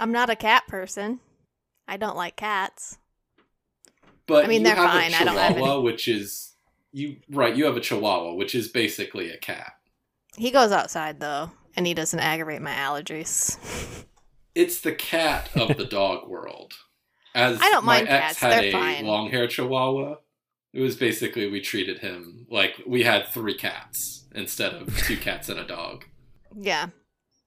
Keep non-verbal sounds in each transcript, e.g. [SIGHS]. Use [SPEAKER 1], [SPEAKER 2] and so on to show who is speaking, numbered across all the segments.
[SPEAKER 1] I'm not a cat person. I don't like cats.
[SPEAKER 2] But
[SPEAKER 1] I mean,
[SPEAKER 2] you
[SPEAKER 1] they're
[SPEAKER 2] have
[SPEAKER 1] fine. I don't have
[SPEAKER 2] Chihuahua, which is you right. You have a Chihuahua, which is basically a cat.
[SPEAKER 1] He goes outside though, and he doesn't aggravate my allergies. [LAUGHS]
[SPEAKER 2] It's the cat of the dog world. As
[SPEAKER 1] I don't
[SPEAKER 2] my
[SPEAKER 1] mind
[SPEAKER 2] ex
[SPEAKER 1] cats,
[SPEAKER 2] had
[SPEAKER 1] they're
[SPEAKER 2] a
[SPEAKER 1] fine.
[SPEAKER 2] long-haired Chihuahua. It was basically we treated him like we had three cats instead of two cats and a dog. [LAUGHS]
[SPEAKER 1] Yeah.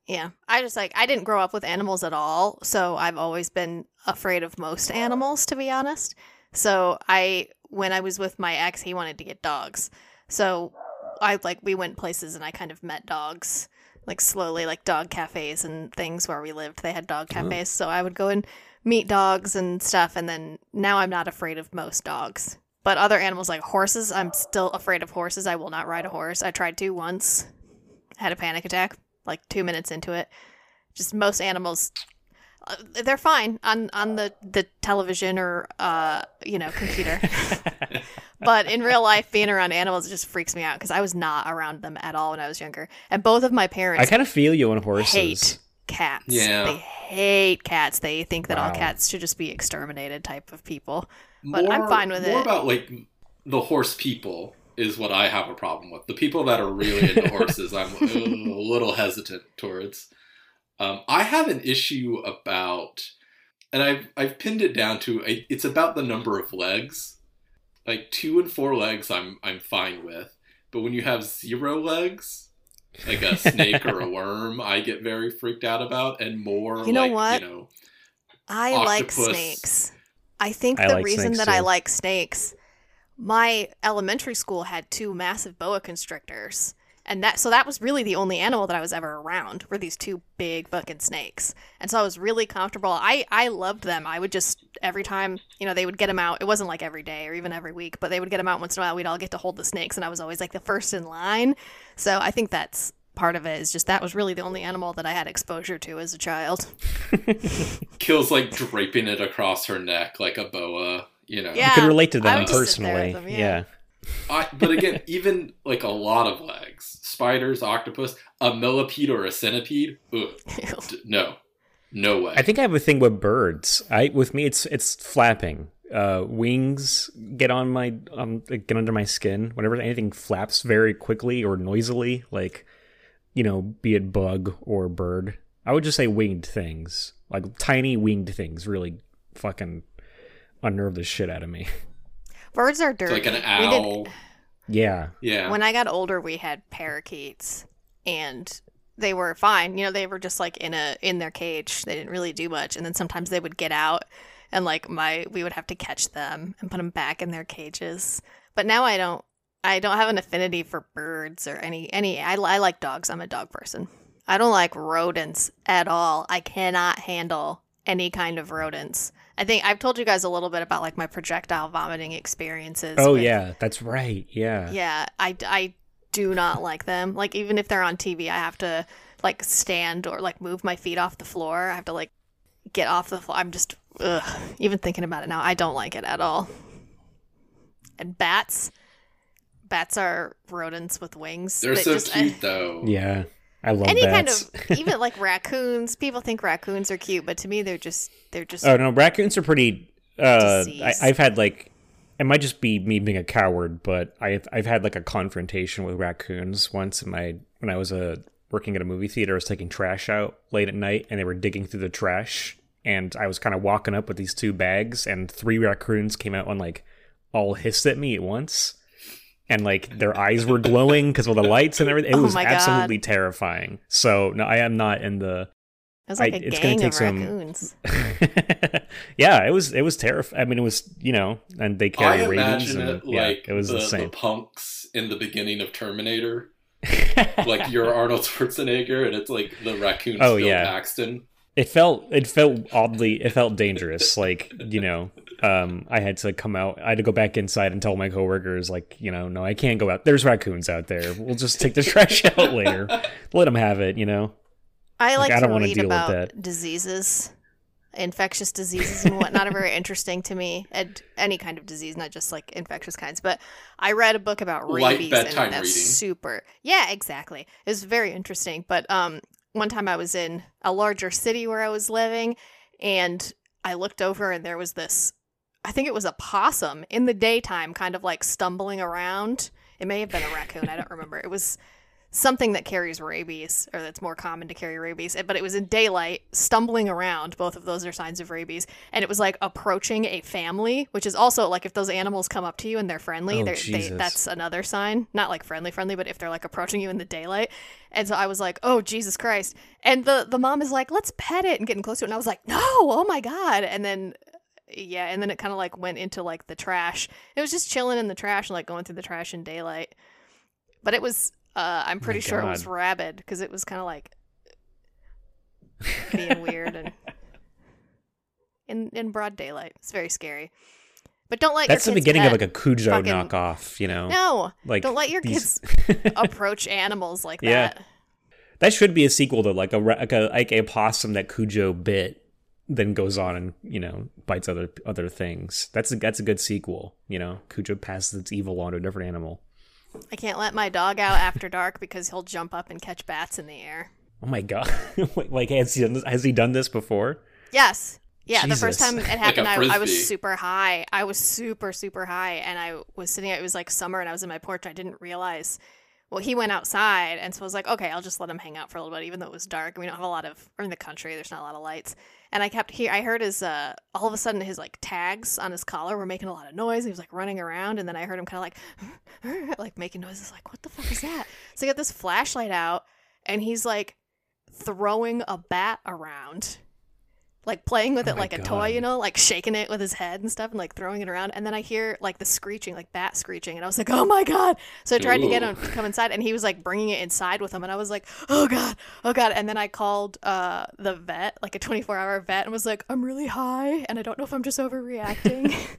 [SPEAKER 1] Yeah. I just like I didn't grow up with animals at all, so I've always been afraid of most animals to be honest. So I when I was with my ex, he wanted to get dogs. So I like we went places and I kind of met dogs like slowly like dog cafes and things where we lived. They had dog
[SPEAKER 3] Oh.
[SPEAKER 1] cafes, so I would go and meet dogs and stuff and then now I'm not afraid of most dogs. But other animals like horses, I'm still afraid of horses. I will not ride a horse. I tried to once. Had a panic attack like 2 minutes into it. Just most animals uh, they're fine on on the the television or uh you know computer. [LAUGHS] but in real life being around animals just freaks me out because I was not around them at all when I was younger. And both of my parents
[SPEAKER 3] I kind of feel you on horses.
[SPEAKER 1] hate cats.
[SPEAKER 2] Yeah.
[SPEAKER 1] They hate cats. They think that all cats should just be exterminated type of people. But I'm fine with
[SPEAKER 2] more
[SPEAKER 1] it.
[SPEAKER 2] about like the horse people is what I have a problem with. The people that are really into [LAUGHS] horses, I'm a little hesitant towards. Um, I have an issue about, and I've I've pinned it down to a, it's about the number of legs. Like two and four legs, I'm I'm fine with, but when you have zero legs, like a snake or a [LAUGHS] worm, I get very freaked out about, and more.
[SPEAKER 1] You know
[SPEAKER 2] like,
[SPEAKER 1] what?
[SPEAKER 2] You know,
[SPEAKER 1] I like snakes. I think
[SPEAKER 3] I
[SPEAKER 1] the
[SPEAKER 3] like
[SPEAKER 1] reason
[SPEAKER 3] snakes,
[SPEAKER 1] that I like snakes, my elementary school had two massive boa constrictors. And that so that was really the only animal that I was ever around were these two big fucking snakes. And so I was really comfortable. I I loved them. I would just every time, you know, they would get them out. It wasn't like every day or even every week, but they would get them out once in a while. We'd all get to hold the snakes and I was always like the first in line. So I think that's part of it is just that was really the only animal that I had exposure to as a child. [LAUGHS]
[SPEAKER 2] kills like draping it across her neck like a boa. You know.
[SPEAKER 1] Yeah.
[SPEAKER 3] You could relate to them
[SPEAKER 1] would just sit there
[SPEAKER 3] personally.
[SPEAKER 1] them,
[SPEAKER 3] yeah.
[SPEAKER 1] yeah.
[SPEAKER 2] I, but again, [LAUGHS] even like a lot of legs, spiders, octopus, a millipede or a centipede, ugh, [LAUGHS] d- no, no way.
[SPEAKER 3] I think I have a thing with birds. I with me, it's it's flapping. Uh, wings get on my um get under my skin whenever anything flaps very quickly or noisily, like you know, be it bug or bird. I would just say winged things, like tiny winged things, really fucking unnerve the shit out of me. [LAUGHS]
[SPEAKER 1] Birds are
[SPEAKER 2] it's
[SPEAKER 1] dirty.
[SPEAKER 2] like an
[SPEAKER 1] We
[SPEAKER 2] owl.
[SPEAKER 3] Yeah,
[SPEAKER 2] Yeah.
[SPEAKER 1] when I got older, we had parakeets, and they were fine. You know, they were just like in a in their cage. They didn't really do much, and then sometimes they would get out, and like my we would have to catch them and put them back in their cages. But now I don't. I don't have an affinity for birds or any any. I, I like dogs. I'm a dog person. I don't like rodents at all. I cannot handle any kind of rodents. I think I've told you guys a little bit about like my projectile vomiting experiences.
[SPEAKER 3] Oh
[SPEAKER 1] with-
[SPEAKER 3] yeah, that's right. Yeah.
[SPEAKER 1] yeah, I, I do not like them. Like even if they're on TV, I have to like stand or like move my feet off the floor. I have to like get off the floor. I'm just ugh, even thinking about it now. I don't like it at all. And bats, bats are rodents with wings.
[SPEAKER 2] They're so
[SPEAKER 1] just-
[SPEAKER 2] cute eh. though.
[SPEAKER 3] Yeah. I love
[SPEAKER 1] Any kind of even [LAUGHS] like raccoons. People think raccoons are cute, but to me they're just they're just
[SPEAKER 3] Oh no, raccoons are pretty. Uh, I, I've had like, it might just be me being a coward, but I've I've had like a confrontation with raccoons once in my when I was uh, working at a movie theater. I was taking trash out late at night, and they were digging through the trash, and I was kind of walking up with these two bags, and three raccoons came out and like all hissed at me at once. And like their eyes were glowing because of the lights and everything. It [LAUGHS]
[SPEAKER 1] Oh
[SPEAKER 3] was
[SPEAKER 1] my God.
[SPEAKER 3] absolutely terrifying. So no, I am not in the
[SPEAKER 1] it was like
[SPEAKER 3] I-
[SPEAKER 1] a
[SPEAKER 3] it's gonna take
[SPEAKER 1] of
[SPEAKER 3] some-
[SPEAKER 1] raccoons. [LAUGHS]
[SPEAKER 3] yeah, it was it was terrifying. I mean, it was you know, and they
[SPEAKER 2] I
[SPEAKER 3] carry ratings,
[SPEAKER 2] imagine
[SPEAKER 3] and
[SPEAKER 2] it
[SPEAKER 3] yeah,
[SPEAKER 2] like
[SPEAKER 3] it was
[SPEAKER 2] the, the
[SPEAKER 3] insane.
[SPEAKER 2] punks in the beginning of Terminator. [LAUGHS] like you're Arnold Schwarzenegger, and it's like the raccoon
[SPEAKER 3] Oh,
[SPEAKER 2] Bill
[SPEAKER 3] yeah.
[SPEAKER 2] Paxton.
[SPEAKER 3] It felt it felt oddly it felt dangerous. Like you know, um, I had to come out. I had to go back inside and tell my coworkers, like you know, no, I can't go out. There's raccoons out there. We'll just take the [LAUGHS] trash out later. Let them have it. You know.
[SPEAKER 1] I like,
[SPEAKER 3] I don't
[SPEAKER 1] to
[SPEAKER 3] wanna
[SPEAKER 1] read
[SPEAKER 3] deal with
[SPEAKER 1] about
[SPEAKER 3] that.
[SPEAKER 1] diseases, infectious diseases and whatnot are very [LAUGHS] interesting to me. And any kind of disease, not just like infectious kinds. But I read a book about
[SPEAKER 2] Light
[SPEAKER 1] rabies,
[SPEAKER 2] bedtime
[SPEAKER 1] and that's
[SPEAKER 2] reading.
[SPEAKER 1] super. Yeah, exactly. It's very interesting. But um, one time I was in a larger city where I was living, and I looked over and there was this. I think it was a possum in the daytime, kind of like stumbling around. It may have been a raccoon. I don't remember. It was something that carries rabies or that's more common to carry rabies but it was in daylight stumbling around both of those are signs of rabies and it was like approaching a family which is also like if those animals come up to you and they're friendly
[SPEAKER 3] Oh,
[SPEAKER 1] they're, they, that's another sign not like friendly friendly but if they're like approaching you in the daylight. And so i was like oh jesus christ. And the the mom is like let's pet it and getting close to it and i was like no! Oh my god. And then yeah and then it kind of like went into like the trash. It was just chilling in the trash and like going through the trash in daylight. But it was uh i'm pretty sure it was rabid because it was kind of like being weird and [LAUGHS] in in broad daylight it's very scary but don't let
[SPEAKER 3] That's the beginning of like a Cujo
[SPEAKER 1] fucking-
[SPEAKER 3] knockoff, you know?
[SPEAKER 1] no
[SPEAKER 3] Like
[SPEAKER 1] don't let your
[SPEAKER 3] these-
[SPEAKER 1] kids [LAUGHS] approach animals like that.
[SPEAKER 3] Yeah.
[SPEAKER 1] that
[SPEAKER 3] That should be a sequel to like a like a like a possum that Cujo bit, then goes on and you know bites other other things. That's a, that's a good sequel. You know, Cujo passes its evil on to a different animal.
[SPEAKER 1] I can't let my dog out after dark because he'll jump up and catch bats in the air
[SPEAKER 3] Oh my god! [LAUGHS] like has he done this, has he done this before?
[SPEAKER 1] Yes. Yeah, the first time it happened, I was super high. I was super, super high, and I was sitting. It was like summer, and I was in my porch. I didn't realize. Well, he went outside, and so I was like, okay, I'll just let him hang out for a little bit, even though it was dark. We don't have a lot of. We're in the country. There's not a lot of lights. And I kept here. I heard his. uh All of a sudden, his like tags on his collar were making a lot of noise. He was like running around, and then I heard him kind of like, [LAUGHS] like making noises. Like, what the fuck is that? So I got this flashlight out, and he's like throwing a bat around like playing with
[SPEAKER 3] Oh
[SPEAKER 1] it
[SPEAKER 3] my
[SPEAKER 1] like a toy, you know, like shaking it with his head and stuff and like throwing it around. And then I hear like the screeching, like bat screeching. And I was like, oh my God. So I tried to get him to come inside and he was like bringing it inside with him. And I was like, oh God, oh God. And then I called uh, the vet, like a 24 hour vet, and was like, I'm really high and I don't know if I'm just overreacting. [LAUGHS]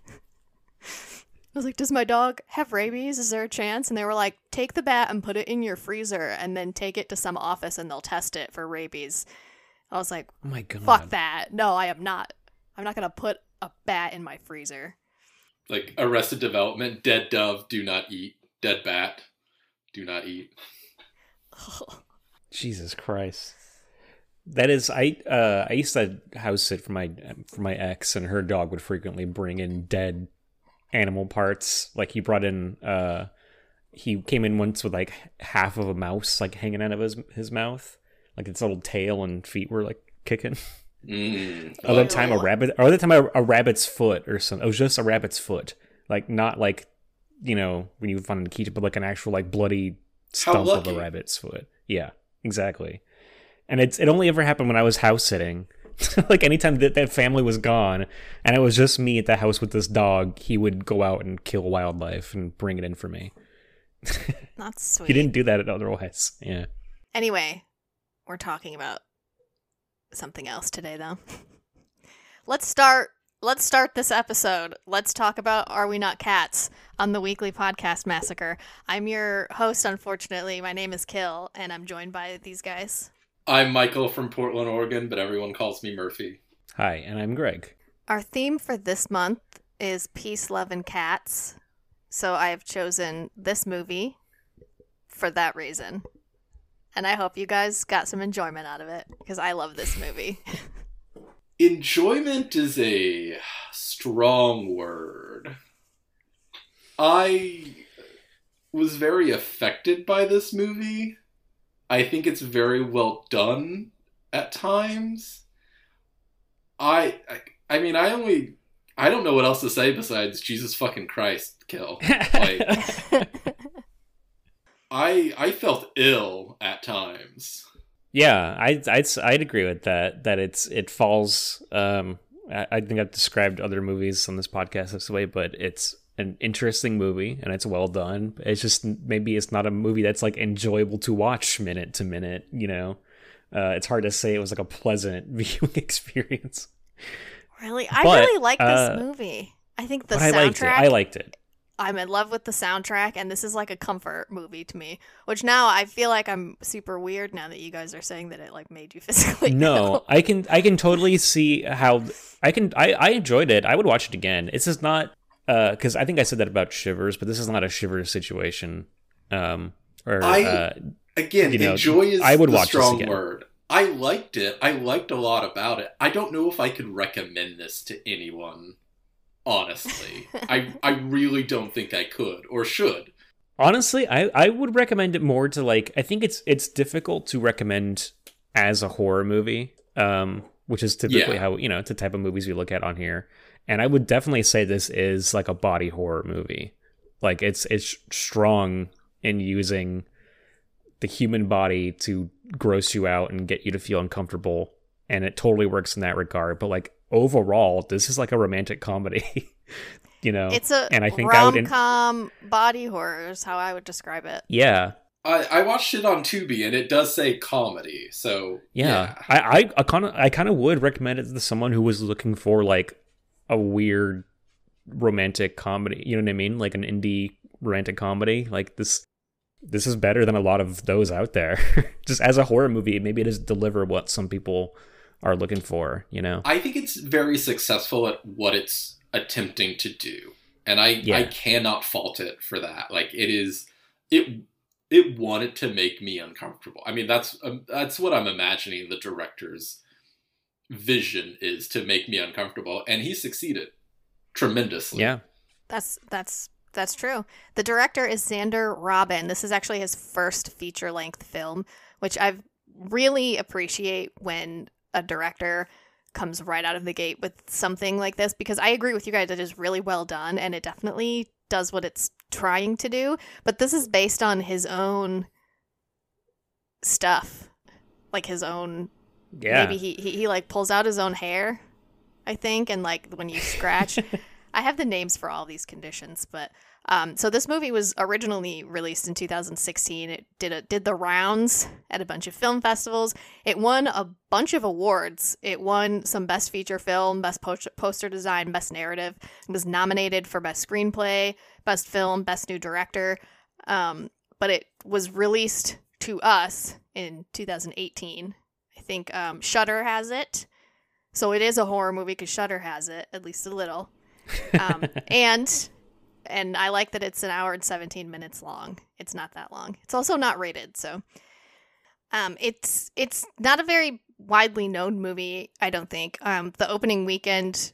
[SPEAKER 1] I was like, does my dog have rabies? Is there a chance? And they were like, take the bat and put it in your freezer and then take it to some office and they'll test it for rabies. I was like,
[SPEAKER 3] Oh my god!
[SPEAKER 1] fuck that. No, I am not. I'm not going to put a bat in my freezer.
[SPEAKER 2] Like Arrested Development, dead dove, do not eat. Dead bat, do not eat. [LAUGHS]
[SPEAKER 3] Jesus Christ. That is, I uh, I used to house sit for my for my ex, and her dog would frequently bring in dead animal parts. Like he brought in, uh, he came in once with like half of a mouse like hanging out of his his mouth, like its little tail and feet were like kicking.
[SPEAKER 2] Mm, I
[SPEAKER 3] Other
[SPEAKER 2] love
[SPEAKER 3] time a rabbit, or other time a, a rabbit's foot or something. It was just a rabbit's foot, like not like you know when you find in Keith, but like an actual like bloody stump of a rabbit's foot. Yeah, exactly. And it's it only ever happened when I was house sitting. [LAUGHS] like anytime that that family was gone, and it was just me at the house with this dog, he would go out and kill wildlife and bring it in for me. [LAUGHS]
[SPEAKER 1] That's sweet.
[SPEAKER 3] He didn't do that at otherwise. Yeah.
[SPEAKER 1] Anyway, we're talking about something else today though. [LAUGHS] let's start let's start this episode. Let's talk about Are We Not Cats on the weekly podcast massacre. I'm your host unfortunately. My name is Kill and I'm joined by these guys.
[SPEAKER 2] I'm Michael from Portland, Oregon, but everyone calls me Murphy.
[SPEAKER 3] Hi, and I'm Greg.
[SPEAKER 1] Our theme for this month is peace, love and cats. So I have chosen this movie for that reason. And I hope you guys got some enjoyment out of it because I love this movie. [LAUGHS]
[SPEAKER 2] Enjoyment is a strong word. I was very affected by this movie. I think it's very well done at times. I, I I mean I only I don't know what else to say besides Jesus fucking Christ kill. [LAUGHS] Like [LAUGHS] I I felt ill at times.
[SPEAKER 3] Yeah, I'd, I'd I'd agree with that. That it's it falls. Um, I, I think I've described other movies on this podcast this way, but it's an interesting movie and it's well done. It's just maybe it's not a movie that's like enjoyable to watch minute to minute. You know, uh, it's hard to say it was like a pleasant [LAUGHS] viewing experience.
[SPEAKER 1] really? I
[SPEAKER 3] But,
[SPEAKER 1] really like this
[SPEAKER 3] uh,
[SPEAKER 1] movie. I think the
[SPEAKER 3] but I liked it.
[SPEAKER 1] soundtrack
[SPEAKER 3] I liked it.
[SPEAKER 1] I'm in love with the soundtrack, and this is like a comfort movie to me. Which now I feel like I'm super weird now that you guys are saying that it like made you [LAUGHS] physically.
[SPEAKER 3] No,
[SPEAKER 1] ill.
[SPEAKER 3] I can I can totally see how I can I, I enjoyed it. I would watch it again. It's just not because I think I said that about Shivers, but this is not a Shivers situation. Um, or
[SPEAKER 2] I-
[SPEAKER 3] uh,
[SPEAKER 2] Again,
[SPEAKER 3] You know,
[SPEAKER 2] enjoy is
[SPEAKER 3] I would
[SPEAKER 2] the
[SPEAKER 3] watch this
[SPEAKER 2] strong
[SPEAKER 3] again.
[SPEAKER 2] word. I liked it. I liked a lot about it. I don't know if I could recommend this to anyone. Honestly, I I really don't think I could or should.
[SPEAKER 3] Honestly, I, I would recommend it more to like I think it's it's difficult to recommend as a horror movie, um, which is typically
[SPEAKER 2] Yeah.
[SPEAKER 3] how you know it's the type of movies we look at on here. And I would definitely say this is like a body horror movie. Like it's it's strong in using the human body to gross you out and get you to feel uncomfortable, and it totally works in that regard. But like overall, this is like a romantic comedy. [LAUGHS] you know,
[SPEAKER 1] It's a
[SPEAKER 3] and I think that would
[SPEAKER 1] rom
[SPEAKER 3] in-
[SPEAKER 1] com body horror is how I would describe it.
[SPEAKER 3] yeah,
[SPEAKER 2] I, I watched it on Tubi and it does say comedy, so
[SPEAKER 3] Yeah, I I, I kind of I kind of would recommend it to someone who was looking for like a weird romantic comedy. You know what I mean? Like an indie romantic comedy. Like this, this is better than a lot of those out there. [LAUGHS] Just as a horror movie, maybe it doesn't deliver what some people are looking for. You know?
[SPEAKER 2] I think it's very successful at what it's attempting to do, and I
[SPEAKER 3] Yeah.
[SPEAKER 2] I cannot fault it for that. Like it is it it wanted to make me uncomfortable. I mean that's um, that's what I'm imagining the director's vision is to make me uncomfortable, and he succeeded tremendously.
[SPEAKER 3] Yeah.
[SPEAKER 1] That's that's that's true. The director is Xander Robin. This is actually his first feature length film, which I've really appreciate when a director comes right out of the gate with something like this because I agree with you guys it is really well done and it definitely does what it's trying to do, but this is based on his own stuff. Like his own
[SPEAKER 3] Yeah.
[SPEAKER 1] maybe he, he he like pulls out his own hair i think and like when you scratch [LAUGHS] i have the names for all these conditions but um so this movie was originally released in 2016 it did a did the rounds at a bunch of film festivals. It won a bunch of awards. It won some best feature film best poster, design best narrative. It was nominated for best screenplay best film best new director. Um but it was released to us in 2018 I think um, Shudder has it, so it is a horror movie because Shudder has it at least a little. [LAUGHS] Um, and and I like that it's an hour and seventeen minutes long. It's not that long. It's also not rated, so um, it's it's not a very widely known movie. I don't think. Um, the opening weekend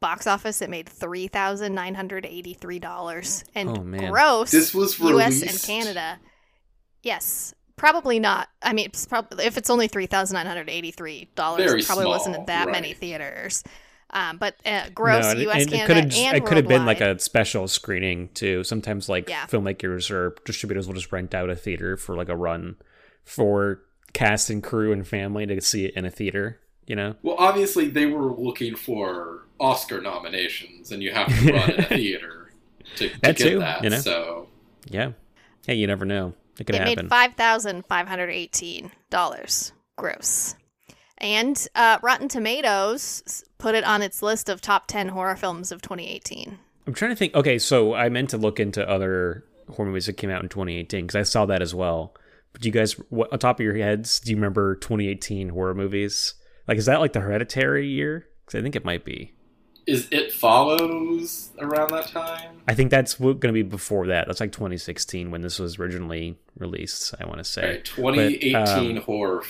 [SPEAKER 1] box office it made three thousand nine hundred eighty three dollars and
[SPEAKER 3] Oh, man.
[SPEAKER 1] gross.
[SPEAKER 2] This was
[SPEAKER 1] U.S. and Canada. Yes, probably not. I mean, it's probably if it's only three thousand nine hundred eighty-three dollars, it probably wasn't in that many
[SPEAKER 2] right.
[SPEAKER 1] Theods. Um, but uh, gross
[SPEAKER 3] No,
[SPEAKER 1] U.S.
[SPEAKER 3] and it
[SPEAKER 1] Canada
[SPEAKER 3] could have
[SPEAKER 1] and
[SPEAKER 3] it could have been like a special screening too. Sometimes like
[SPEAKER 1] Yeah.
[SPEAKER 3] filmmakers or distributors will just rent out a theater for like a run for cast and crew and family to see it in a theater. You know?
[SPEAKER 2] Well, obviously they were looking for Oscar nominations, and you have to run a [LAUGHS] theater to, to
[SPEAKER 3] That
[SPEAKER 2] get
[SPEAKER 3] too,
[SPEAKER 2] that.
[SPEAKER 3] you know?
[SPEAKER 2] So
[SPEAKER 3] Yeah. Hey, you never know. It could
[SPEAKER 1] it
[SPEAKER 3] happen.
[SPEAKER 1] made five thousand five hundred eighteen dollars gross. And uh, Rotten Tomatoes put it on its list of top ten horror films of 2018.
[SPEAKER 3] I'm trying to think. Okay, so I meant to look into other horror movies that came out in 2018 because I saw that as well. But do you guys, what, on top of your heads, do you remember 2018 horror movies? Like, is that like the Hereditary year? Because I think it might be.
[SPEAKER 2] is it follows around that time?
[SPEAKER 3] I think that's going to be before that. That's like 2016 when this was originally released. I want to say.
[SPEAKER 2] Right, 2018
[SPEAKER 3] um,
[SPEAKER 2] horror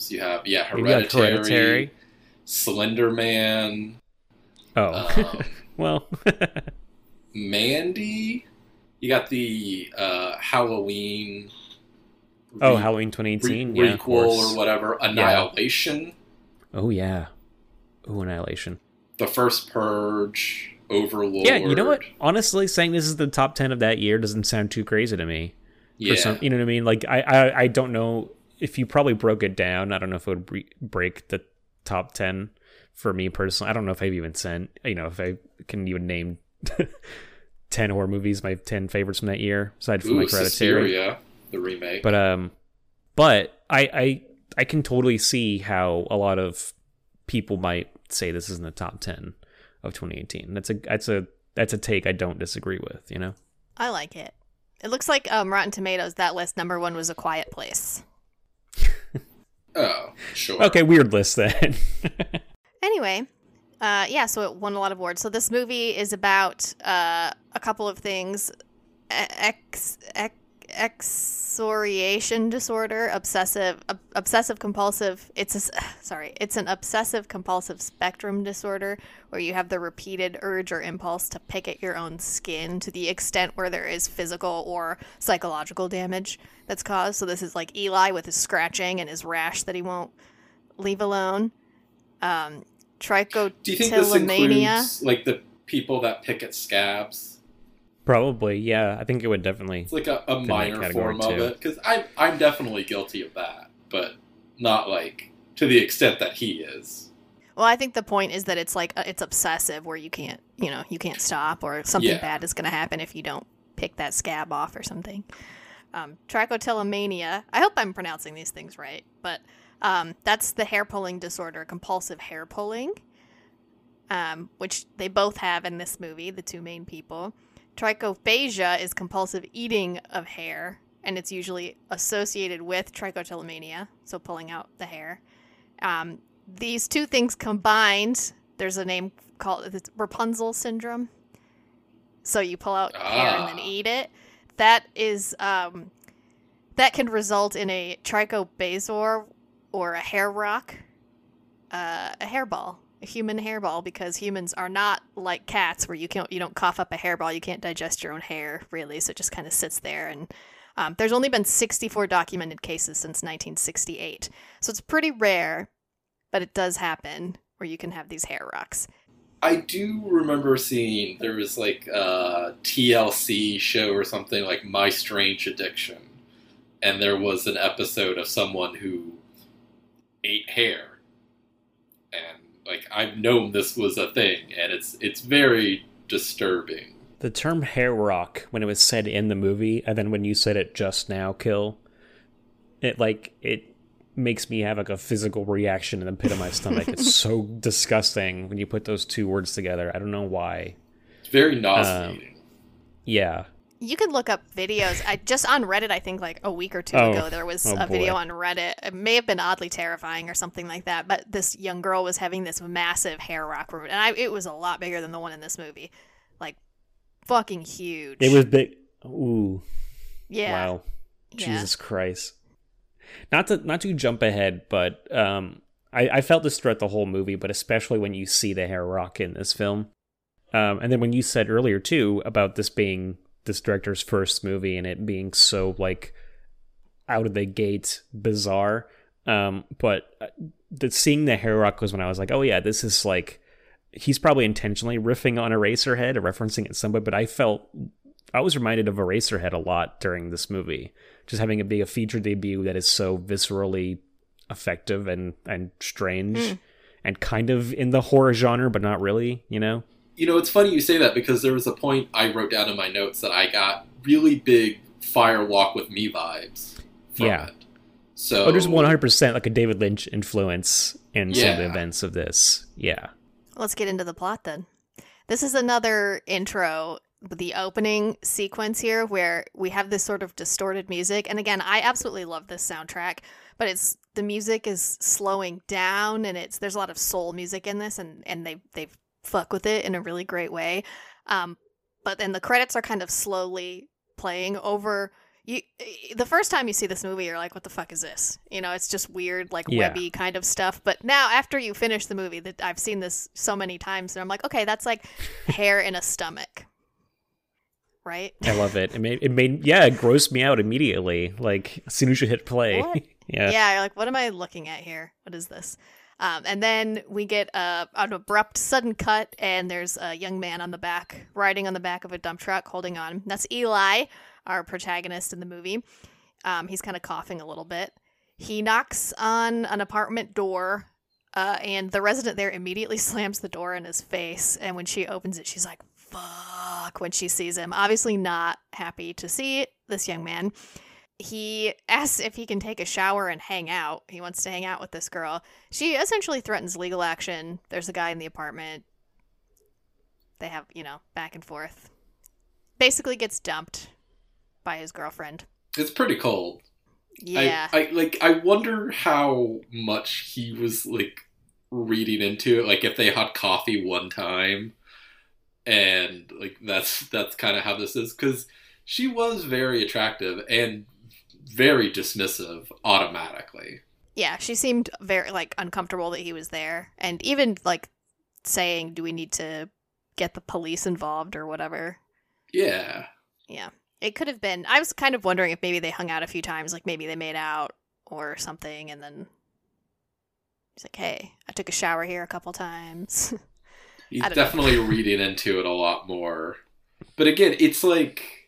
[SPEAKER 2] films. You have yeah, Hereditary,
[SPEAKER 3] Hereditary.
[SPEAKER 2] Slender Man,
[SPEAKER 3] Oh,
[SPEAKER 2] um, [LAUGHS]
[SPEAKER 3] well, [LAUGHS]
[SPEAKER 2] Mandy. You got the uh, Halloween.
[SPEAKER 3] oh,
[SPEAKER 2] re-
[SPEAKER 3] Halloween
[SPEAKER 2] re-
[SPEAKER 3] 2018, yeah, of
[SPEAKER 2] requel
[SPEAKER 3] course.
[SPEAKER 2] or whatever. Annihilation,
[SPEAKER 3] Oh yeah, oh Annihilation.
[SPEAKER 2] the first Purge, Overlord.
[SPEAKER 3] Yeah, you know what? Honestly, saying this is the top 10 of that year doesn't sound too crazy to me.
[SPEAKER 2] Yeah,
[SPEAKER 3] some you know what i mean like I, I i don't know if you probably broke it down i don't know if it would bre- break the top 10 for me personally i don't know if i've even sent you know if i can even name [LAUGHS] 10 horror movies my 10 favorites from that year aside from
[SPEAKER 2] Ooh,
[SPEAKER 3] like hereditary
[SPEAKER 2] Suspiria, the remake.
[SPEAKER 3] but um but i i i can totally see how a lot of people might say this is in the top 10 of 2018 that's a that's a that's a take i don't disagree with you know
[SPEAKER 1] I like it. It looks like um, Rotten Tomatoes. That list number one was A Quiet Place.
[SPEAKER 2] Oh, sure.
[SPEAKER 3] okay weird list then [LAUGHS]
[SPEAKER 1] Anyway, uh, yeah, so it won a lot of awards. So this movie is about uh, a couple of things: ex, ex, excoriation disorder, obsessive ob- obsessive compulsive. It's a, [SIGHS] sorry, it's an obsessive compulsive spectrum disorder where you have the repeated urge or impulse to pick at your own skin to the extent where there is physical or psychological damage that's caused. So this is like Eli with his scratching and his rash that he won't leave alone. Um, trichotillomania.
[SPEAKER 2] Do you think this includes like the people that pick at scabs?
[SPEAKER 3] Probably, yeah. I think it would definitely.
[SPEAKER 2] It's like a, a minor
[SPEAKER 3] category,
[SPEAKER 2] form of it because I'm I'm definitely guilty of that, but not like to the extent that he is.
[SPEAKER 1] Well, I think the point is that it's like uh, it's obsessive, where you can't, you know, you can't stop, or something
[SPEAKER 2] Yeah.
[SPEAKER 1] bad is going to happen if you don't pick that scab off or something. Um, trichotillomania. I hope I'm pronouncing these things right, but um, that's the hair pulling disorder, compulsive hair pulling, um, which they both have in this movie, the two main people. Trichophagia is compulsive eating of hair, and it's usually associated with trichotillomania, so pulling out the hair. Um, these two things combined, there's a name called Rapunzel syndrome. So you pull out hair and then
[SPEAKER 2] Ah.
[SPEAKER 1] eat it. That is um, that can result in a trichobezoar or a hair rock, uh, a hairball, human hairball, because humans are not like cats where you can't you don't cough up a hairball, you can't digest your own hair really, so it just kind of sits there. And um, there's only been 64 documented cases since 1968, so it's pretty rare, but it does happen where you can have these hair rocks.
[SPEAKER 2] I do remember seeing there was like a TLC show or something like My Strange Addiction, and there was an episode of someone who ate hair, like I've known this was a thing, and it's it's very disturbing.
[SPEAKER 3] The term hair rock, when it was said in the movie, and then when you said it just now, kill, it like it makes me have like a physical reaction in the pit of my stomach. it's [LAUGHS] so disgusting when you put those two words together. I don't know why.
[SPEAKER 2] It's very nauseating.
[SPEAKER 3] Um, yeah.
[SPEAKER 1] You can look up videos. I just on Reddit, I think like a week or two
[SPEAKER 3] Oh.
[SPEAKER 1] ago, there was
[SPEAKER 3] Oh,
[SPEAKER 1] a video on Reddit. It may have been oddly terrifying or something like that. But this young girl was having this massive hair rock, room. and I, it was a lot bigger than the one in this movie, like fucking huge.
[SPEAKER 3] It was big. Ooh.
[SPEAKER 1] yeah,
[SPEAKER 3] Wow.
[SPEAKER 1] yeah.
[SPEAKER 3] Jesus Christ. Not to not to jump ahead, but um, I, I felt this throughout the whole movie, but especially when you see the hair rock in this film. Um, and then when you said earlier too about this being this director's first movie and it being so like out of the gate bizarre, um, but uh, the seeing the hair rock was when I was like, oh yeah, this is like he's probably intentionally riffing on Eraserhead or referencing it somewhere, but I felt I was reminded of Eraserhead a lot during this movie. Just having it be a feature debut that is so viscerally effective and and strange
[SPEAKER 1] Mm.
[SPEAKER 3] and kind of in the horror genre, but not really, you know?
[SPEAKER 2] You know, it's funny you say that because there was a point I wrote down in my notes that I got really big Fire Walk with Me vibes from
[SPEAKER 3] Yeah.
[SPEAKER 2] it. So
[SPEAKER 3] Oh, there's 100% like a David Lynch influence in some of the events of this. Yeah.
[SPEAKER 1] Let's get into the plot then. This is another intro, the opening sequence here where we have this sort of distorted music. And again, I absolutely love this soundtrack, but it's the music is slowing down and it's there's a lot of soul music in this and and they they fuck with it in a really great way. Um but then the credits are kind of slowly playing over you the first time you see this movie you're like what the fuck is this you know it's just weird like
[SPEAKER 3] Yeah.
[SPEAKER 1] webby kind of stuff but now after you finish the movie that i've seen this so many times and i'm like okay that's like hair in a stomach right
[SPEAKER 3] I love it. It made it made yeah, it grossed me out immediately. Like as soon as you hit play.
[SPEAKER 1] What? [LAUGHS]
[SPEAKER 3] yeah.
[SPEAKER 1] yeah you're like what am i looking at here what is this um, and then we get a, an abrupt sudden cut and there's a young man on the back riding on the back of a dump truck holding on. That's eli our protagonist in the movie. Um, he's kind of coughing a little bit. He knocks on an apartment door uh, and the resident there immediately [LAUGHS] slams the door in his face and when she opens it she's like fuck when she sees him. Obviously not happy to see this young man he asks if he can take a shower and hang out. He wants to hang out with this girl. She essentially threatens legal action. There's a guy in the apartment. They have, you know, back and forth. Basically gets dumped by his girlfriend.
[SPEAKER 2] it's pretty cold.
[SPEAKER 1] Yeah.
[SPEAKER 2] I, I like I wonder how much he was like reading into it. Like if they had coffee one time, and like that's that's kind of how this is because She was very attractive and very dismissive automatically.
[SPEAKER 1] Yeah, she seemed very like uncomfortable that he was there, and even like saying, "Do we need to get the police involved or whatever?"
[SPEAKER 2] Yeah.
[SPEAKER 1] Yeah, it could have been. I was kind of wondering if maybe they hung out a few times, like maybe they made out or something, and then he's like, "Hey, I took a shower here a couple times." [LAUGHS]
[SPEAKER 2] He's
[SPEAKER 1] I don't know.
[SPEAKER 2] definitely reading into it a lot more. But again, it's like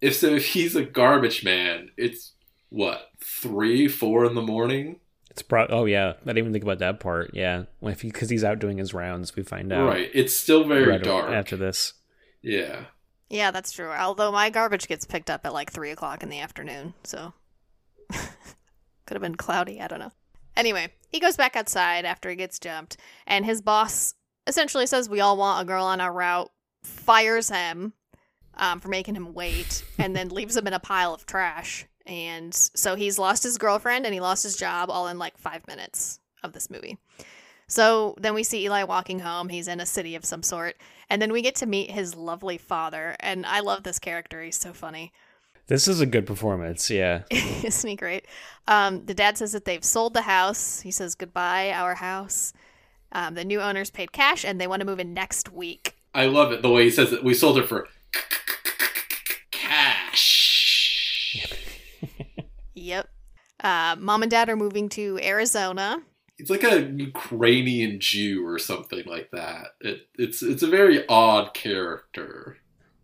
[SPEAKER 2] if so if he's a garbage man, it's what, three, four in the morning?
[SPEAKER 3] It's pro. Oh yeah, I didn't even think about that part. Yeah, well, if because he's out doing his rounds, we find out
[SPEAKER 2] Right. It's still very
[SPEAKER 3] right
[SPEAKER 2] dark.
[SPEAKER 3] after this.
[SPEAKER 2] Yeah.
[SPEAKER 1] yeah, that's true. Although my garbage gets picked up at like three o'clock in the afternoon, so [LAUGHS] could have been cloudy. I don't know. Anyway, he goes back outside after he gets jumped, and his boss essentially says, "We all want a girl on our route." Fires him um, for making him wait, and then leaves him in a pile of trash. And so he's lost his girlfriend and he lost his job all in like five minutes of this movie. So then we see Eli walking home. He's in a city of some sort. And then we get to meet his lovely father. And I love this character. He's so funny.
[SPEAKER 3] This is a good performance. Yeah, [LAUGHS]
[SPEAKER 1] Isn't he great? Um, the dad says that they've sold the house. He says, Goodbye, our house. Um, the new owners paid cash and they want to move in next week.
[SPEAKER 2] I love it the way he says that We sold it for
[SPEAKER 1] Yep. Uh, Mom and dad are moving to Arizona.
[SPEAKER 2] It's like a Ukrainian Jew or something like that. It, it's it's a very odd character.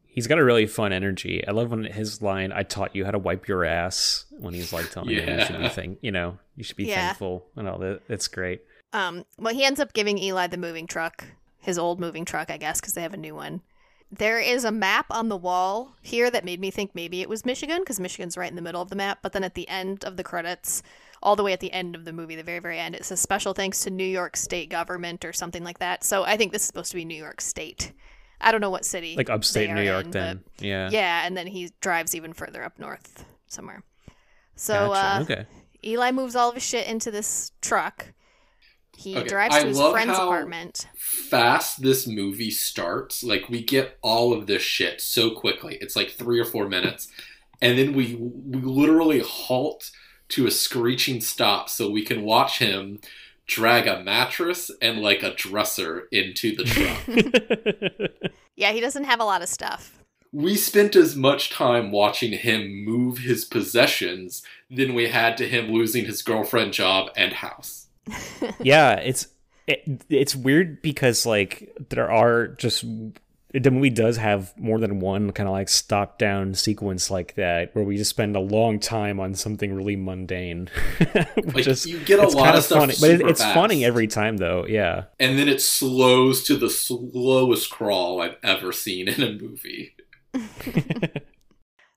[SPEAKER 3] he's got a really fun energy. I love when his line, "I taught you how to wipe your ass," when he's like telling him you should be
[SPEAKER 2] Yeah.
[SPEAKER 3] thank, you know, you should be
[SPEAKER 1] Yeah.
[SPEAKER 3] thankful and all that. It's great.
[SPEAKER 1] Um, well, he ends up giving Eli the moving truck, his old moving truck, I guess, because they have a new one. There is a map on the wall here that made me think maybe it was Michigan, because Michigan's right in the middle of the map. But then at the end of the credits, all the way at the end of the movie, the very, very end, it says special thanks to New York State government or something like that. So I think this is supposed to be New York State. I don't know what city.
[SPEAKER 3] Like upstate New York,
[SPEAKER 1] in,
[SPEAKER 3] then. Yeah.
[SPEAKER 1] Yeah, and then he drives even further up north somewhere. So
[SPEAKER 3] Gotcha.
[SPEAKER 1] uh,
[SPEAKER 3] okay.
[SPEAKER 1] Eli moves all of his shit into this truck. He
[SPEAKER 2] Okay,
[SPEAKER 1] drives
[SPEAKER 2] I
[SPEAKER 1] to his
[SPEAKER 2] love
[SPEAKER 1] friend's
[SPEAKER 2] how-
[SPEAKER 1] apartment.
[SPEAKER 2] Fast this movie starts. Like we get all of this shit so quickly. It's like three or four minutes, and then we we literally halt to a screeching stop so we can watch him drag a mattress and like a dresser into the truck. [LAUGHS] [LAUGHS]
[SPEAKER 1] Yeah, he doesn't have a lot of stuff.
[SPEAKER 2] we spent as much time watching him move his possessions than we had to him losing his girlfriend job and house.
[SPEAKER 3] Yeah, it's it, it's weird because like there are just the movie does have more than one kind of like stop down sequence like that where we just spend a long time on something really mundane. [LAUGHS]
[SPEAKER 2] Like
[SPEAKER 3] is
[SPEAKER 2] you get a
[SPEAKER 3] it's
[SPEAKER 2] lot
[SPEAKER 3] kind
[SPEAKER 2] of stuff
[SPEAKER 3] funny, but it, it's
[SPEAKER 2] fast.
[SPEAKER 3] funny every time though. Yeah.
[SPEAKER 2] and then it slows to the slowest crawl I've ever seen in a movie. [LAUGHS]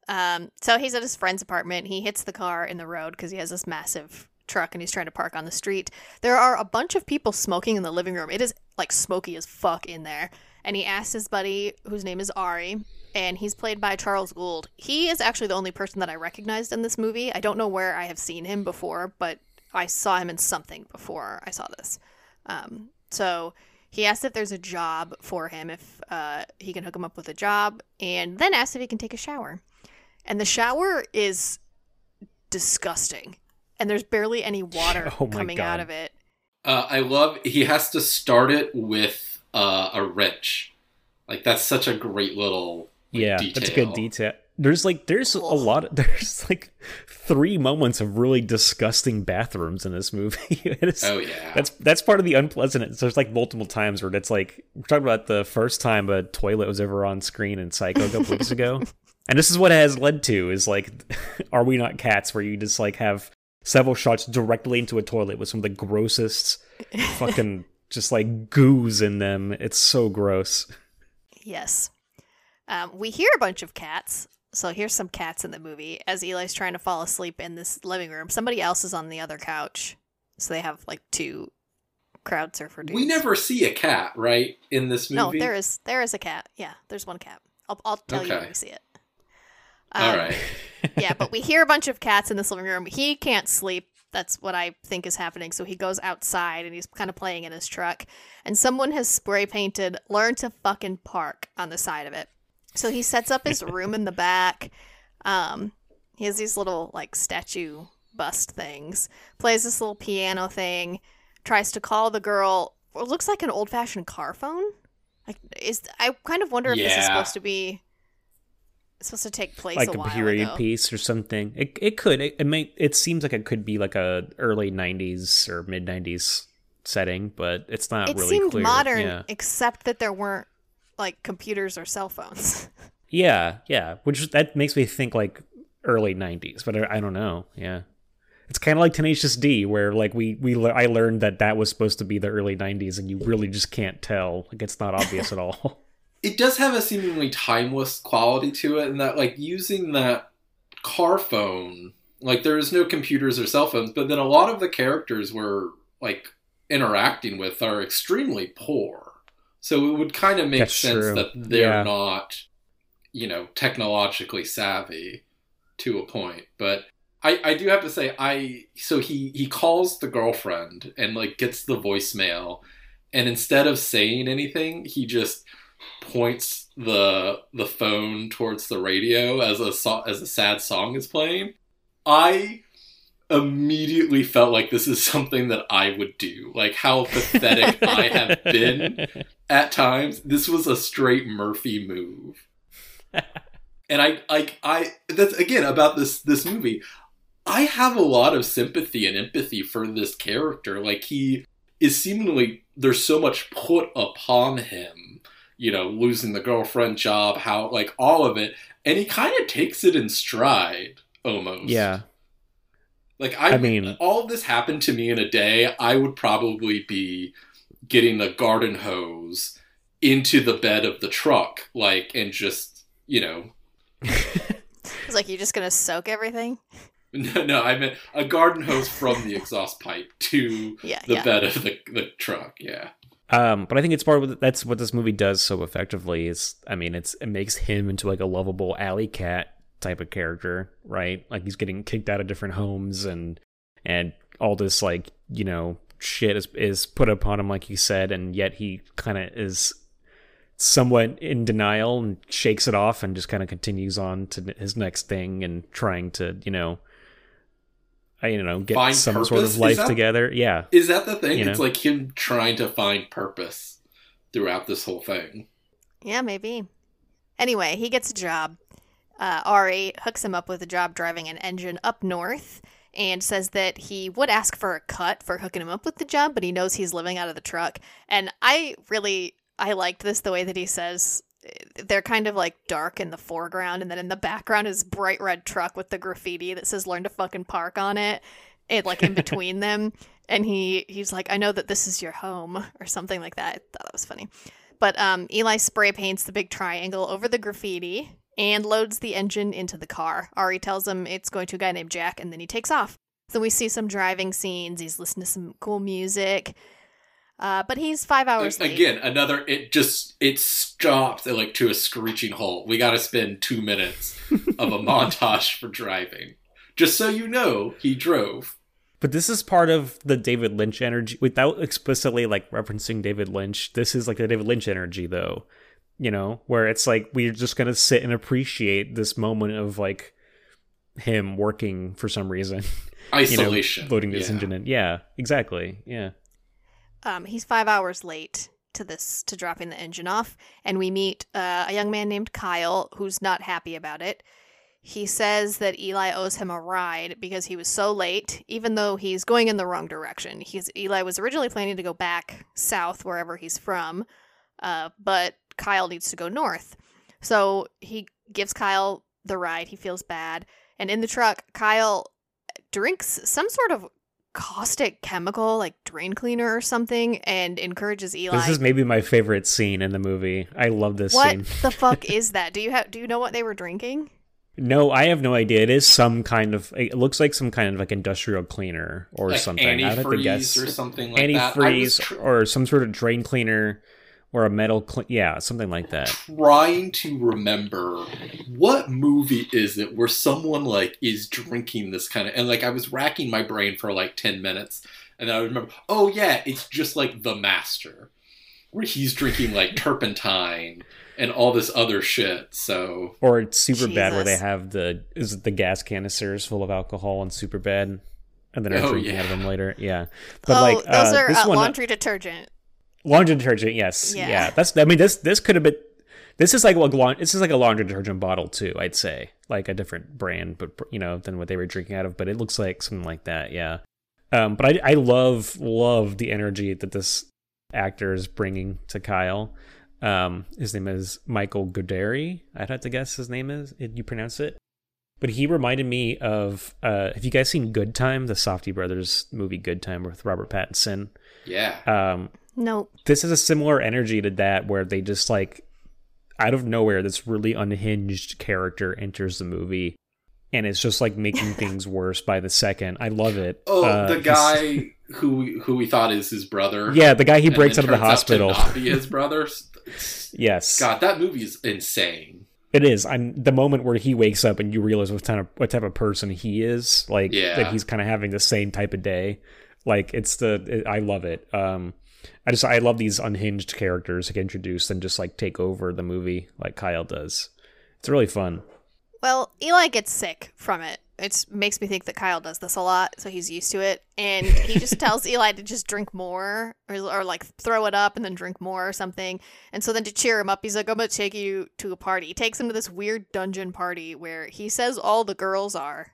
[SPEAKER 1] Um, so he's at his friend's apartment. He hits the car in the road because he has this massive truck and he's trying to park on the street. There are a bunch of people smoking in the living room. It is like smoky as fuck in there. And he asks his buddy, whose name is Ari, and he's played by Charles Gould. He is actually the only person that I recognized in this movie. I don't know where I have seen him before, but I saw him in something before I saw this. Um, so he asks if there's a job for him, if uh, he can hook him up with a job, and then asks if he can take a shower. And the shower is disgusting. And there's barely any water [LAUGHS]
[SPEAKER 3] Oh
[SPEAKER 1] coming
[SPEAKER 3] God.
[SPEAKER 1] out of it.
[SPEAKER 2] Uh, I love he has to start it with uh, a wrench. Like that's such a great little like,
[SPEAKER 3] Yeah,
[SPEAKER 2] detail.
[SPEAKER 3] that's a good detail. There's like there's a lot of [LAUGHS] there's like three moments of really disgusting bathrooms in this movie. [LAUGHS] It is-
[SPEAKER 2] Oh yeah,
[SPEAKER 3] That's that's part of the unpleasantness. There's like multiple times where it's like we're talking about the first time a toilet was ever on screen in Psycho a couple weeks ago, and this is what it has led to is like, are we not cats? Where you just like have several shots directly into a toilet with some of the grossest [LAUGHS] fucking just like goos in them. It's so gross.
[SPEAKER 1] Yes. Um, we hear a bunch of cats. So here's some cats in the movie as Eli's trying to fall asleep in this living room. Somebody else is on the other couch. So they have like two crowd surfer dudes.
[SPEAKER 2] we never see a cat right in this movie.
[SPEAKER 1] No, there is there is a cat. Yeah, there's one cat. I'll I'll tell you when
[SPEAKER 2] Okay.
[SPEAKER 1] we see it.
[SPEAKER 2] All
[SPEAKER 1] Um,
[SPEAKER 2] right. [LAUGHS]
[SPEAKER 1] yeah, but we hear a bunch of cats in this living room. He can't sleep. That's what I think is happening. So he goes outside and he's kind of playing in his truck. And someone has spray painted "Learn to fucking park" on the side of it. So he sets up his room in the back. Um, he has these little like statue bust things. Plays this little piano thing. Tries to call the girl. It looks like an old fashioned car phone. Like is I kind of wonder if this is supposed to be it's supposed to take place
[SPEAKER 3] like
[SPEAKER 1] a
[SPEAKER 3] a period
[SPEAKER 1] ago.
[SPEAKER 3] piece or something. It it could. It, it may. It seems like it could be like a early '90s or mid '90s setting, but it's not
[SPEAKER 1] It
[SPEAKER 3] really
[SPEAKER 1] seemed
[SPEAKER 3] clear.
[SPEAKER 1] modern,
[SPEAKER 3] Yeah.
[SPEAKER 1] except that there weren't like computers or cell phones. [LAUGHS]
[SPEAKER 3] yeah, yeah. Which that makes me think like early '90s, but I, I don't know. Yeah. It's kind of like Tenacious D, where like we we I learned that that was supposed to be the early '90s, and you really just can't tell. Like it's not obvious at all. [LAUGHS]
[SPEAKER 2] it does have a seemingly timeless quality to it, and that like using that car phone, like there is no computers or cell phones, but then a lot of the characters we're like interacting with are extremely poor. So it would kind of make
[SPEAKER 3] That's
[SPEAKER 2] sense
[SPEAKER 3] true.
[SPEAKER 2] that they're
[SPEAKER 3] Yeah.
[SPEAKER 2] not, you know, technologically savvy to a point. But I, I do have to say I so he he calls the girlfriend and like gets the voicemail and instead of saying anything he just points the the phone towards the radio as a so- as a sad song is playing i immediately felt like this is something that i would do. Like how pathetic [LAUGHS] i have been at times. This was a straight murphy move. And i like i that's again about this this movie. I have a lot of sympathy and empathy for this character. Like he is seemingly there's so much put upon him you know losing the girlfriend job how like all of it and he kind of takes it in stride almost
[SPEAKER 3] yeah.
[SPEAKER 2] like I,
[SPEAKER 3] I mean-
[SPEAKER 2] all of this happened to me in a day. I would probably be getting a garden hose into the bed of the truck, like, and just you know, [LAUGHS]
[SPEAKER 1] It's like you're just gonna soak everything. [LAUGHS]
[SPEAKER 2] no, no, I meant a garden hose from the exhaust pipe to
[SPEAKER 1] Yeah,
[SPEAKER 2] the
[SPEAKER 1] yeah.
[SPEAKER 2] bed of the the truck. Yeah,
[SPEAKER 3] Um, but I think it's part of that's what this movie does so effectively. Is I mean, it's it makes him into like a lovable alley cat type of character, right? Like he's getting kicked out of different homes and and all this like you know shit is is put upon him, like you said, and yet he kind of is somewhat in denial and shakes it off and just kind of continues on to his next thing and trying to you know. I you know get
[SPEAKER 2] Find
[SPEAKER 3] some sort of life
[SPEAKER 2] that-
[SPEAKER 3] together. Yeah,
[SPEAKER 2] is that the thing?
[SPEAKER 3] You
[SPEAKER 2] It's
[SPEAKER 3] know?
[SPEAKER 2] like him trying to find purpose throughout this whole thing.
[SPEAKER 1] Yeah, maybe. Anyway, he gets a job. Uh, Ari hooks him up with a job driving an engine up north and says that he would ask for a cut for hooking him up with the job, but he knows he's living out of the truck. And I really I liked this the way that he says they're kind of like dark in the foreground and then in the background is bright red truck with the graffiti that says learn to fucking park on it. It like in [LAUGHS] between them. And he he's like, I know that this is your home or something like that. I thought that was funny. But um, Eli spray paints the big triangle over the graffiti and loads the engine into the car. Ari tells him it's going to a guy named Jack, and then he takes off. So we see some driving scenes. He's listening to some cool music. Uh, but he's five hours late.
[SPEAKER 2] Again, another. It just it stops at like to a screeching halt. We got to spend two minutes of a [LAUGHS] montage for driving, just so you know he drove.
[SPEAKER 3] But this is part of the David Lynch energy without explicitly like referencing David Lynch. This is like the David Lynch energy though. You know, where it's like we're just going to sit and appreciate this moment of like him working for some reason. [LAUGHS] you know,
[SPEAKER 2] Isolation,
[SPEAKER 3] loading this
[SPEAKER 2] yeah.
[SPEAKER 3] engine in. Yeah, exactly. Yeah.
[SPEAKER 1] Um, he's five hours late to this to dropping the engine off, and we meet uh, a young man named Kyle who's not happy about it. He says that Eli owes him a ride because he was so late, even though he's going in the wrong direction. He's Eli was originally planning to go back south wherever he's from, uh, but Kyle needs to go north. So he gives Kyle the ride. He feels bad, and in the truck, Kyle drinks some sort of caustic chemical, like drain cleaner or something, and encourages Eli.
[SPEAKER 3] This is maybe my favorite scene in the movie. I love this
[SPEAKER 1] what
[SPEAKER 3] scene.
[SPEAKER 1] the [LAUGHS] fuck is that? Do you have? Do you know what they were drinking?
[SPEAKER 3] No, I have no idea. It is some kind of. It looks like some kind of like industrial cleaner or
[SPEAKER 2] like
[SPEAKER 3] something. I have to guess.
[SPEAKER 2] antifreeze or something like that.
[SPEAKER 3] Antifreeze
[SPEAKER 2] tr-
[SPEAKER 3] or some sort of drain cleaner or a metal. Cle- yeah, something like that.
[SPEAKER 2] trying to remember what movie is it where someone like is drinking this kind of and like I was racking my brain for like 10 minutes and then I remember oh yeah it's just like the master where he's drinking like [LAUGHS] turpentine and all this other shit. So
[SPEAKER 3] Or it's Superbad where they have the is it the gas canisters full of alcohol and Superbad, and then are
[SPEAKER 2] Oh,
[SPEAKER 3] drinking out of them later. Yeah, but
[SPEAKER 1] oh,
[SPEAKER 3] like
[SPEAKER 1] those
[SPEAKER 3] uh,
[SPEAKER 1] are
[SPEAKER 3] this
[SPEAKER 1] uh,
[SPEAKER 3] one,
[SPEAKER 1] laundry detergent.
[SPEAKER 3] Laundry detergent. Yes,
[SPEAKER 1] Yeah.
[SPEAKER 3] yeah. That's I mean this this could have been. This is like a laun- this is like a laundry detergent bottle too. I'd say like a different brand, but you know than what they were drinking out of. But it looks like something like that. Yeah. Um, but I I love love the energy that this actor is bringing to Kyle. Um, his name is Michael Godere. I'd have to guess his name is. You pronounce it. But he reminded me of. Uh, have you guys seen Good Time, the Safdie Brothers movie Good Time with Robert Pattinson?
[SPEAKER 2] yeah,
[SPEAKER 3] Um,
[SPEAKER 1] Nope.
[SPEAKER 3] this is a similar energy to that where they just like out of nowhere this really unhinged character enters the movie and it's just like making [LAUGHS] things worse by the second i love it
[SPEAKER 2] Oh,
[SPEAKER 3] Uh,
[SPEAKER 2] the guy who who we thought is his brother.
[SPEAKER 3] yeah the guy he breaks out of the
[SPEAKER 2] turns to
[SPEAKER 3] hospital
[SPEAKER 2] not be his [LAUGHS] brother.
[SPEAKER 3] yes
[SPEAKER 2] God, that movie is insane.
[SPEAKER 3] it is i'm the moment where he wakes up and you realize what type of what type of person he is like
[SPEAKER 2] Yeah.
[SPEAKER 3] that he's kind of having the same type of day like it's the it, i love it um i just i love these unhinged characters that get introduced and just like take over the movie like kyle does it's really fun
[SPEAKER 1] Well, Eli gets sick from it. It makes me think that Kyle does this a lot, so he's used to it. And he just [LAUGHS] tells Eli to just drink more or, or like throw it up and then drink more or something. And so then to cheer him up, he's like, I'm going to take you to a party. He takes him to this weird dungeon party where he says all the girls are.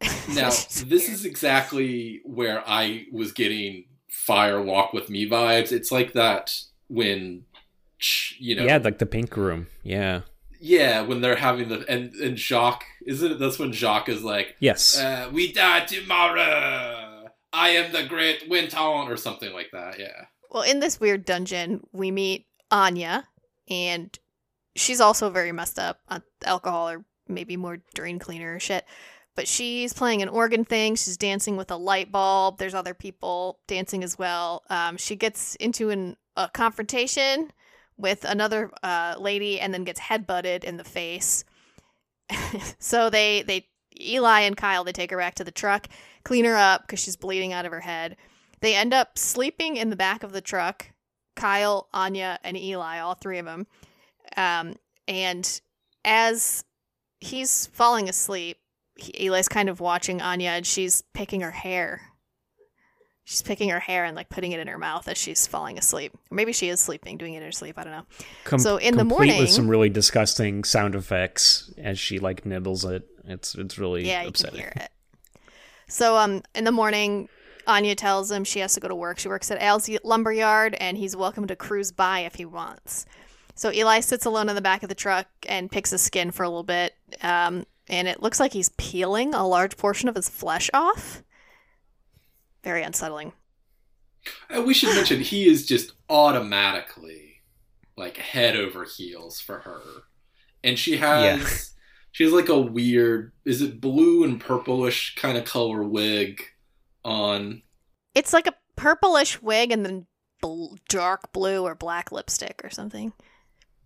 [SPEAKER 1] [LAUGHS]
[SPEAKER 2] Now, this
[SPEAKER 1] weird.
[SPEAKER 2] is exactly where I was getting Fire Walk with Me vibes. It's like that when, you know,
[SPEAKER 3] yeah like the pink room yeah
[SPEAKER 2] yeah, when they're having the and and Jacques isn't it? That's when Jacques is like,
[SPEAKER 3] yes
[SPEAKER 2] uh, "We die tomorrow. I am the great Winton," or something like that. Yeah.
[SPEAKER 1] Well, in this weird dungeon, we meet Anya, and she's also very messed up on alcohol or maybe more drain cleaner or shit. But she's playing an organ thing. She's dancing with a light bulb. There's other people dancing as well. Um, she gets into an, a confrontation with another uh, lady and then gets headbutted in the face. [LAUGHS] so they they Eli and Kyle they take her back to the truck, clean her up because she's bleeding out of her head. They end up sleeping in the back of the truck. Kyle, Anya, and Eli, all three of them. Um, and as he's falling asleep, he, Eli's kind of watching Anya, and she's picking her hair. She's picking her hair and like putting it in her mouth as she's falling asleep. Or maybe she is sleeping, doing it in her sleep. I don't know.
[SPEAKER 3] Com-
[SPEAKER 1] so in the morning-
[SPEAKER 3] with some really disgusting sound effects as she like nibbles it it's it's really
[SPEAKER 1] yeah, you can hear it. So um, in the morning, Anya tells him she has to go to work. She works at Al's lumberyard, and he's welcome to cruise by if he wants. So Eli sits alone in the back of the truck and picks his skin for a little bit, um, and it looks like he's peeling a large portion of his flesh off. Very unsettling.
[SPEAKER 2] And we should mention he is just automatically like head over heels for her. And she has she has like a weird is it blue and purplish kind of color wig on.
[SPEAKER 1] It's like a purplish wig and then bl- dark blue or black lipstick or something.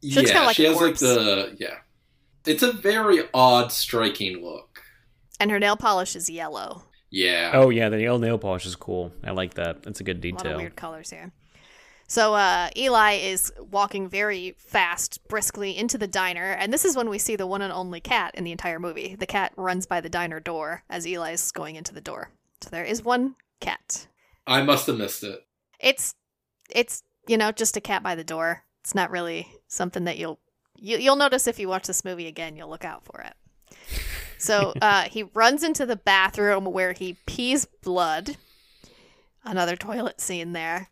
[SPEAKER 1] She looks
[SPEAKER 2] yeah,
[SPEAKER 1] kinda like
[SPEAKER 2] she
[SPEAKER 1] a
[SPEAKER 2] has
[SPEAKER 1] corpse.
[SPEAKER 2] like the yeah. It's a very odd striking look.
[SPEAKER 1] And her nail polish is yellow.
[SPEAKER 2] Yeah.
[SPEAKER 3] oh yeah the nail nail polish is cool i like that that's a good detail.
[SPEAKER 1] A lot of weird colors here. So uh, Eli is walking very fast, briskly into the diner, and this is when we see the one and only cat in the entire movie. The cat runs by the diner door as Eli's going into the door. So there is one cat.
[SPEAKER 2] I must have missed it.
[SPEAKER 1] It's it's you know just a cat by the door. It's not really something that you'll you, you'll notice if you watch this movie again. You'll look out for it. So [LAUGHS] uh, he runs into the bathroom where he pees blood. Another toilet scene there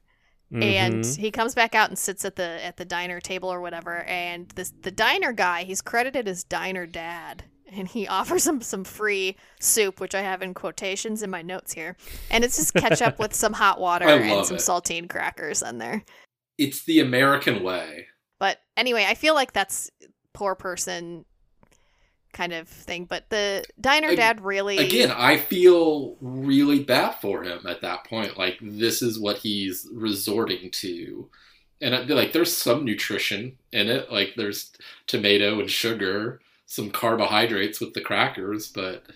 [SPEAKER 1] and
[SPEAKER 3] Mhm.
[SPEAKER 1] he comes back out and sits at the at the diner table or whatever and this the diner guy he's credited as diner dad and he [LAUGHS] offers him some free soup which i have in quotations in my notes here and it's just ketchup [LAUGHS] with some hot water and some
[SPEAKER 2] it.
[SPEAKER 1] saltine crackers in there
[SPEAKER 2] It's the American way.
[SPEAKER 1] But anyway i feel like that's poor person kind of thing but the diner dad really
[SPEAKER 2] Again, I feel really bad for him at that point. Like this is what he's resorting to. And I, be like there's some nutrition in it. Like there's tomato and sugar, some carbohydrates with the crackers, but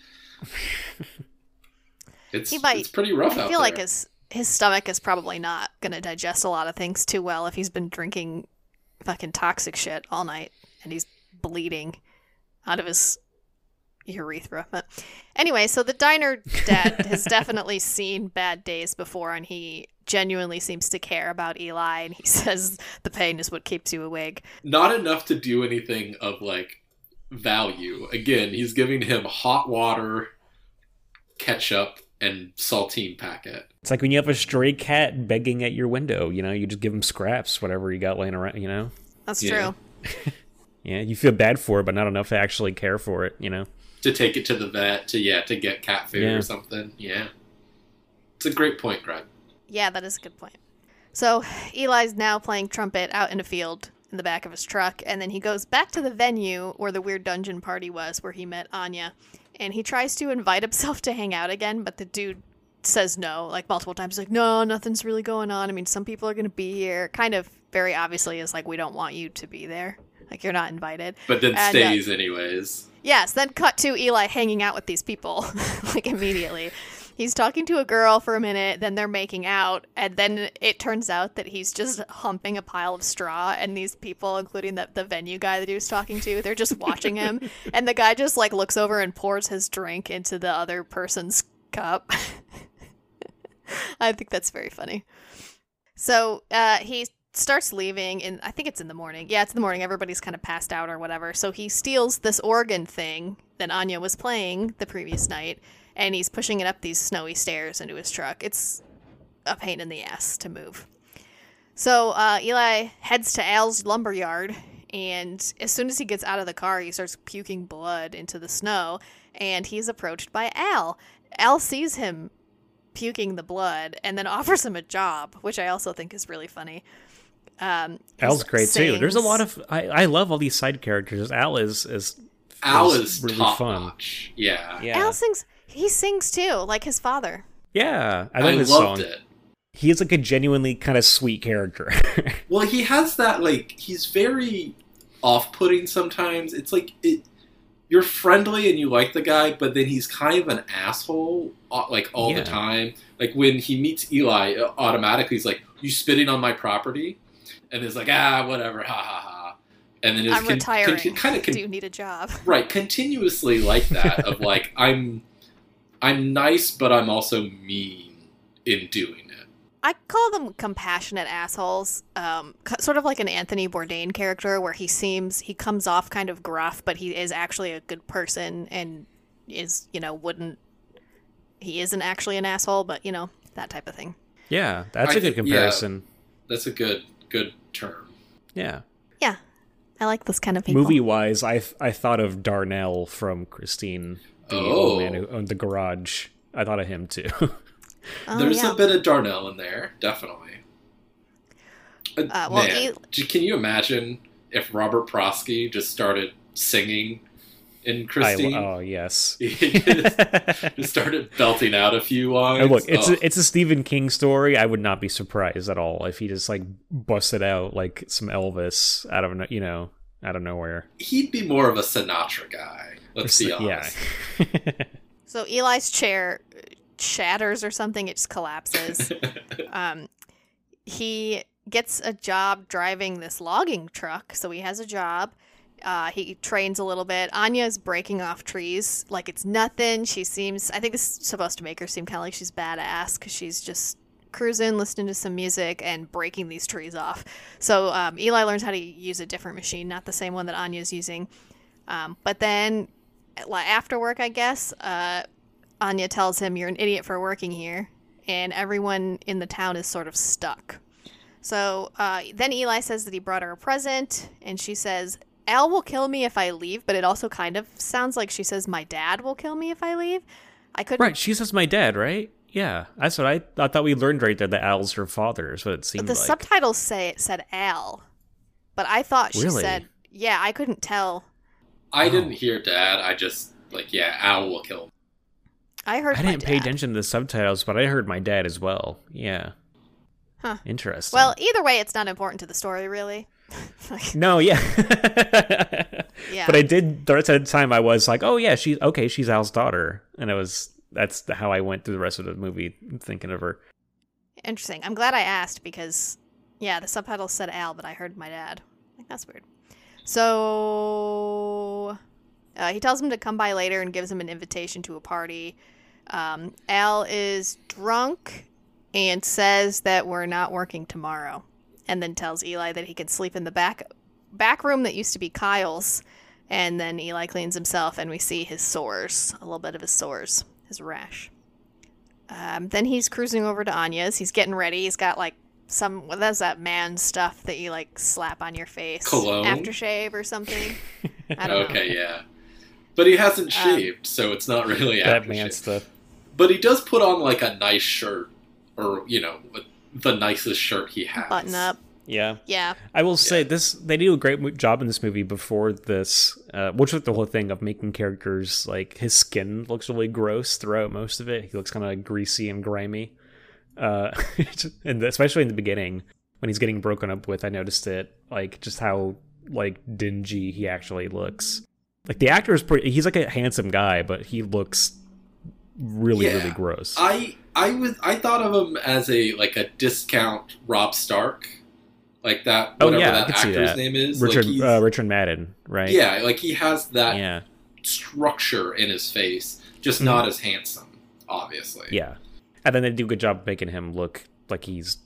[SPEAKER 2] [LAUGHS] it's
[SPEAKER 1] might-
[SPEAKER 2] it's pretty rough
[SPEAKER 1] I feel like his his stomach is probably not going to digest a lot of things too well if he's been drinking fucking toxic shit all night, and he's bleeding out of his urethra. But anyway, so the diner dad [LAUGHS] has definitely seen bad days before, and he genuinely seems to care about Eli. And he [LAUGHS] says the pain is what keeps you awake.
[SPEAKER 2] Not enough to do anything of like value. Again, he's giving him hot water, ketchup, and saltine packet.
[SPEAKER 3] It's like when you have a stray cat begging at your window. You know, you just give him scraps, whatever you got laying around. You know.
[SPEAKER 1] That's
[SPEAKER 2] Yeah.
[SPEAKER 1] true. [LAUGHS]
[SPEAKER 3] Yeah, you feel bad for it, but not enough to actually care for it. You know.
[SPEAKER 2] To take it to the vet to yeah to get cat food
[SPEAKER 3] Yeah.
[SPEAKER 2] or something. Yeah, it's a great point, Greg.
[SPEAKER 1] Yeah, that is a good point. So Eli's now playing trumpet out in a field in the back of his truck, and then he goes back to the venue where the weird dungeon party was, where he met Anya, and he tries to invite [LAUGHS] himself to hang out again, but the dude says no, like multiple times. Like, no, nothing's really going on. I mean, some people are going to be here. Kind of very obviously is like, we don't want you to be there. Like, you're not invited.
[SPEAKER 2] But then
[SPEAKER 1] And, uh,
[SPEAKER 2] stays anyways.
[SPEAKER 1] Yes, then cut to Eli hanging out with these people, [LAUGHS] like immediately. He's talking to a girl for a minute, then they're making out, and then it turns out that he's just humping a pile of straw, and these people, including the, the venue guy that he was talking to, they're just watching him, [LAUGHS] and the guy just like looks over and pours his drink into the other person's cup. [LAUGHS] I think that's very funny. So uh, he starts leaving, and I think it's in the morning. Yeah, it's in the morning. Everybody's kind of passed out or whatever. So he steals this organ thing that Anya was playing the previous night, and he's pushing it up these snowy stairs into his truck. It's a pain in the ass to move. So uh, Eli heads to Al's lumber yard, and as soon as he gets out of the car, he starts puking blood into the snow, and he's approached by Al. Al sees him puking the blood and then [LAUGHS] offers him a job, which I also think is really funny. Um,
[SPEAKER 3] Al's great too. There's a lot of I, I love all these side characters. Al is is
[SPEAKER 2] Al
[SPEAKER 3] is
[SPEAKER 2] is
[SPEAKER 3] really
[SPEAKER 2] top
[SPEAKER 3] fun.
[SPEAKER 2] notch. Yeah,
[SPEAKER 3] Yeah,
[SPEAKER 1] Al sings. He sings too, like his father.
[SPEAKER 3] yeah. I
[SPEAKER 2] I,
[SPEAKER 3] love his
[SPEAKER 2] loved
[SPEAKER 3] song.
[SPEAKER 2] it.
[SPEAKER 3] He is like a genuinely kind of sweet character. [LAUGHS]
[SPEAKER 2] Well, he has that like he's very off-putting sometimes. It's like it you're friendly and you like the guy, but then he's kind of an asshole uh, like all
[SPEAKER 3] Yeah.
[SPEAKER 2] the time. Like when he meets Eli, uh, automatically he's like, "You spitting on my property?" And it's like, "Ah, whatever, ha ha ha." And then it's
[SPEAKER 1] I'm retiring.
[SPEAKER 2] kind of
[SPEAKER 1] Do you need a job?
[SPEAKER 2] right continuously like that of like [LAUGHS] I'm I'm nice, but I'm also mean in doing it.
[SPEAKER 1] I call them compassionate assholes. Um, sort of like an Anthony Bourdain character, where he seems he comes off kind of gruff, but he is actually a good person and is you know wouldn't he isn't actually an asshole, but you know that type of thing.
[SPEAKER 3] yeah, that's
[SPEAKER 2] I
[SPEAKER 3] a good
[SPEAKER 2] think- yeah.
[SPEAKER 3] comparison.
[SPEAKER 2] That's a good good term.
[SPEAKER 3] Yeah.
[SPEAKER 1] Yeah, I like this kind of people.
[SPEAKER 3] Movie wise, I I thought of Darnell from Christine, the old man
[SPEAKER 2] Oh.
[SPEAKER 3] who owned the garage. I thought of him too. [LAUGHS]
[SPEAKER 1] Oh,
[SPEAKER 2] There's
[SPEAKER 1] yeah.
[SPEAKER 2] a bit of Darnell in there, definitely. Uh,
[SPEAKER 1] Uh, well,
[SPEAKER 2] man, j- can you imagine if Robert Prosky just started singing in
[SPEAKER 3] I,
[SPEAKER 2] Christine?
[SPEAKER 3] oh yes. [LAUGHS]
[SPEAKER 2] He just, just started belting out a few lines.
[SPEAKER 3] And look, it's
[SPEAKER 2] Oh,
[SPEAKER 3] a, it's a Stephen King story. I would not be surprised at all if he just like busted out like some Elvis out of no- you know out of nowhere.
[SPEAKER 2] he'd be more of a Sinatra guy. Let's be
[SPEAKER 3] yeah. [LAUGHS]
[SPEAKER 1] So Eli's chair shatters or something; it just collapses. [LAUGHS] um, he gets a job driving this logging truck, so he has a job. Uh, he trains a little bit. Anya's breaking off trees like it's nothing. She seems, I think this is supposed to make her seem kind of like she's badass because she's just cruising, listening to some music, and breaking these trees off. So um, Eli learns how to use a different machine, not the same one that Anya's using. Um, but then, like, after work, I guess, uh, Anya tells him, You're an idiot for working here. And everyone in the town is sort of stuck. So uh, then Eli says that he brought her a present, and she says, Al will kill me if I leave, but it also kind of sounds like she says, My dad will kill me if I leave. I couldn't.
[SPEAKER 3] right, she says my dad, right? Yeah, that's what I, I thought we learned right there that Al's her father is what it seemed
[SPEAKER 1] the
[SPEAKER 3] like.
[SPEAKER 1] subtitles say it said Al, but I thought she
[SPEAKER 3] Really?
[SPEAKER 1] said, Yeah, I couldn't tell.
[SPEAKER 2] I
[SPEAKER 3] Oh.
[SPEAKER 2] didn't hear Dad. I just like yeah, Al will kill. him.
[SPEAKER 1] I heard
[SPEAKER 3] I
[SPEAKER 1] my
[SPEAKER 3] didn't pay attention to the subtitles, but I heard my dad as well. Yeah.
[SPEAKER 1] Huh.
[SPEAKER 3] Interesting.
[SPEAKER 1] Well, either way, it's not important to the story, really. [LAUGHS] Like,
[SPEAKER 3] no, yeah. [LAUGHS]
[SPEAKER 1] yeah.
[SPEAKER 3] But I did. The rest of the time, I was like, "Oh yeah, she's okay. She's Al's daughter," and it was that's how I went through the rest of the movie thinking of her.
[SPEAKER 1] Interesting. I'm glad I asked because, yeah, the subtitles said Al, but I heard my dad. Like, that's weird. So uh, he tells him to come by later and gives him an invitation to a party. Um, Al is drunk and says that we're not working tomorrow, and then tells Eli that he can sleep in the back back room that used to be Kyle's. And then Eli cleans himself, and we see his sores, a little bit of his sores, his rash. Um, then he's cruising over to Anya's. He's getting ready. He's got like some what is that man stuff that you like slap on your face,
[SPEAKER 2] Cologne?
[SPEAKER 1] aftershave or something. I don't
[SPEAKER 2] Okay,
[SPEAKER 1] know.
[SPEAKER 2] yeah. But he hasn't
[SPEAKER 1] Um,
[SPEAKER 2] shaved, so it's not really
[SPEAKER 3] that man stuff.
[SPEAKER 2] But he does put on like a nice shirt, or you know, the nicest shirt he has.
[SPEAKER 1] Button up.
[SPEAKER 3] Yeah.
[SPEAKER 1] Yeah.
[SPEAKER 3] I will say
[SPEAKER 2] Yeah.
[SPEAKER 3] this they do a great job in this movie before this uh, which was the whole thing of making characters like his skin looks really gross throughout most of it he looks kind of greasy and grimy uh, [LAUGHS] and especially in the beginning when he's getting broken up with I noticed it like just how like dingy he actually looks like the actor is pretty he's like a handsome guy but he looks really
[SPEAKER 2] Yeah.
[SPEAKER 3] really gross
[SPEAKER 2] I I was I thought of him as a like a discount Robb Stark, like that.
[SPEAKER 3] Oh,
[SPEAKER 2] Whatever
[SPEAKER 3] yeah,
[SPEAKER 2] that actor's
[SPEAKER 3] that.
[SPEAKER 2] name is.
[SPEAKER 3] Richard
[SPEAKER 2] like
[SPEAKER 3] uh, Richard Madden right
[SPEAKER 2] Yeah, like he has that
[SPEAKER 3] yeah
[SPEAKER 2] structure in his face, just
[SPEAKER 3] Mhm.
[SPEAKER 2] not as handsome, obviously.
[SPEAKER 3] Yeah. And then they do a good job making him look like he's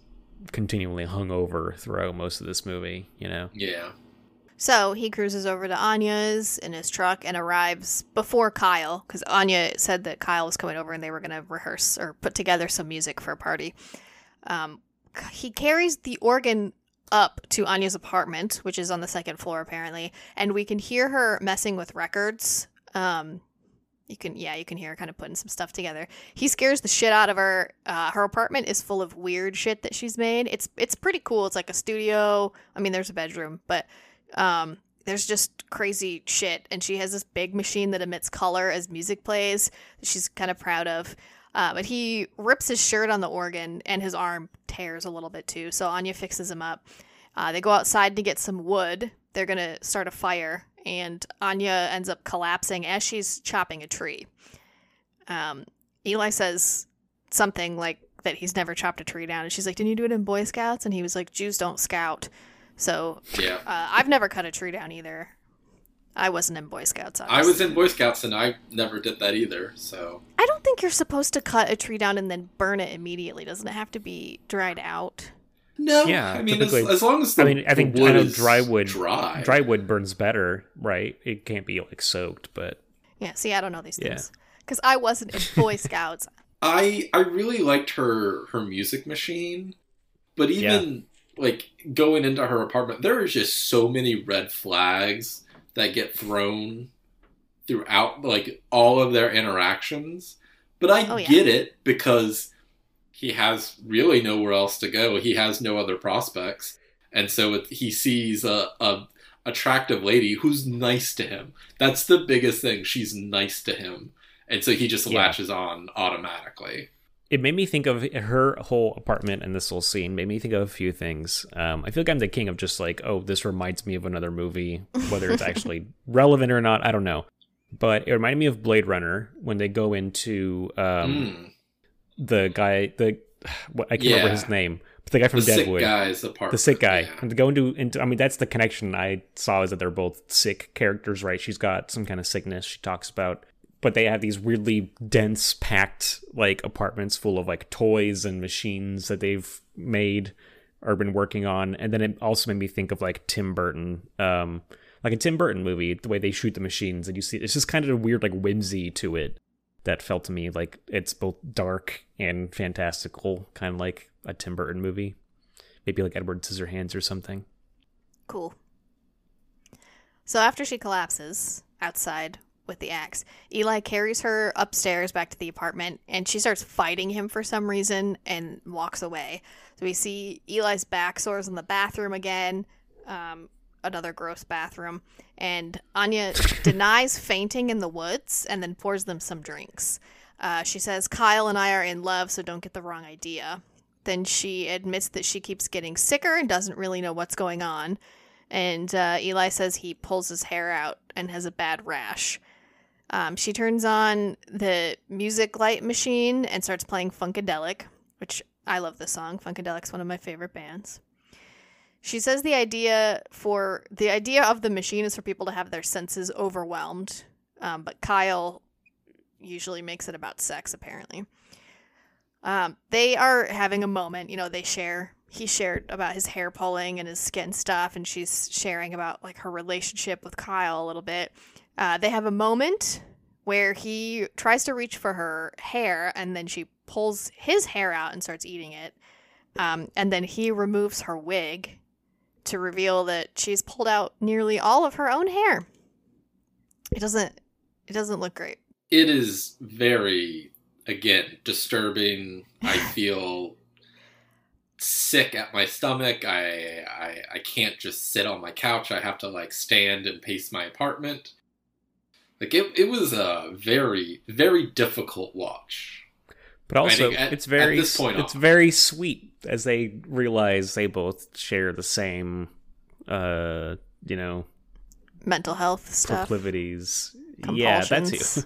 [SPEAKER 3] continually hungover throughout most of this movie, you know?
[SPEAKER 2] Yeah.
[SPEAKER 1] So he cruises over to Anya's in his truck and arrives before Kyle because Anya said that Kyle was coming over and they were going to rehearse or put together some music for a party. Um, he carries the organ up to Anya's apartment, which is on the second floor apparently, and we can hear her messing with records. Um, you can, yeah, you can hear her kind of putting some stuff together. He scares the shit out of her. Uh, her apartment is full of weird shit that she's made. It's it's pretty cool. It's like a studio. I mean, there's a bedroom, but um, there's just crazy shit. And she has this big machine that emits color as music plays. She's kind of proud of. Uh, but he rips his shirt on the organ and his arm tears a little bit too. So Anya fixes him up. Uh, they go outside to get some wood. They're to start a fire. And Anya ends up collapsing as she's chopping a tree. Um, Eli says something like that he's never chopped a tree down. And she's like, Didn't you do it in Boy Scouts? And he was like, Jews don't scout. So
[SPEAKER 2] Yeah.
[SPEAKER 1] uh, I've never cut a tree down either. I wasn't in Boy Scouts.
[SPEAKER 2] I was in Boy Scouts and I never did that either, so
[SPEAKER 1] I don't think you're supposed to cut a tree down and then burn it immediately. Doesn't it have to be dried out?
[SPEAKER 2] No,
[SPEAKER 3] Yeah,
[SPEAKER 2] I mean, as, as long as the,
[SPEAKER 3] I mean, I think
[SPEAKER 2] wood
[SPEAKER 3] I know dry wood
[SPEAKER 2] dry.
[SPEAKER 3] dry wood burns better, right? It can't be like soaked, but
[SPEAKER 1] Yeah. See, I don't know these
[SPEAKER 3] Yeah.
[SPEAKER 1] things because I wasn't in Boy [LAUGHS] Scouts.
[SPEAKER 2] I I really liked her her music machine, but even like going into her apartment, there are just so many red flags that get thrown throughout like all of their interactions. But I
[SPEAKER 1] Oh, yeah.
[SPEAKER 2] get it because he has really nowhere else to go. He has no other prospects, and so it, he sees a, a attractive lady who's nice to him. That's the biggest thing. She's nice to him, and so he just
[SPEAKER 3] Yeah.
[SPEAKER 2] latches on automatically.
[SPEAKER 3] it made me think of her whole apartment and this whole scene made me think of a few things. Um, I feel like I'm the king of just like, oh, this reminds me of another movie, whether it's [LAUGHS] actually relevant or not, I don't know. But it reminded me of Blade Runner when they go into um,
[SPEAKER 2] Mm.
[SPEAKER 3] The guy, the what, I can't remember his name, but the guy from
[SPEAKER 2] the sick
[SPEAKER 3] Deadwood.
[SPEAKER 2] guy's apartment.
[SPEAKER 3] the sick guy.
[SPEAKER 2] Yeah.
[SPEAKER 3] And to go into, into, I mean, that's the connection I saw is that they're both sick characters, right? She's got some kind of sickness she talks about, but they have these weirdly dense, packed like apartments full of like toys and machines that they've made or been working on. And then it also made me think of like Tim Burton, um, like a Tim Burton movie, the way they shoot the machines, and you see it's just kind of a weird like whimsy to it that felt to me like it's both dark and fantastical, kind of like a Tim Burton movie maybe like Edward Scissorhands or something.
[SPEAKER 1] Cool. So after she collapses outside with the axe, Eli carries her upstairs back to the apartment and she starts fighting him for some reason and walks away. So we see Eli's back sores in the bathroom again, um, another gross bathroom. And Anya [LAUGHS] denies fainting in the woods and then pours them some drinks. Uh, she says, Kyle and I are in love, so don't get the wrong idea. Then she admits that she keeps getting sicker and doesn't really know what's going on. And uh, Eli says he pulls his hair out and has a bad rash. Um, she turns on the music light machine and starts playing Funkadelic, which I love the song. Funkadelic's one of my favorite bands. She says the idea for the idea of the machine is for people to have their senses overwhelmed, um, but Kyle usually makes it about sex. Apparently, um, they are having a moment. You know, they share. He shared about his hair pulling and his skin stuff, and she's sharing about like her relationship with Kyle a little bit. Uh, they have a moment where he tries to reach for her hair, and then she pulls his hair out and starts eating it. Um, and then he removes her wig to reveal that she's pulled out nearly all of her own hair. It doesn't. It doesn't look great.
[SPEAKER 2] It is very, again, disturbing. I [LAUGHS] feel sick at my stomach. I, I I can't just sit on my couch. I have to like stand and pace my apartment. Like it, it was a very, very difficult watch.
[SPEAKER 3] But also,
[SPEAKER 2] at-
[SPEAKER 3] it's very
[SPEAKER 2] at this point
[SPEAKER 3] it's
[SPEAKER 2] on.
[SPEAKER 3] very sweet as they realize they both share the same, uh, you know,
[SPEAKER 1] Mental health stuff.
[SPEAKER 3] proclivities. Yeah, that too.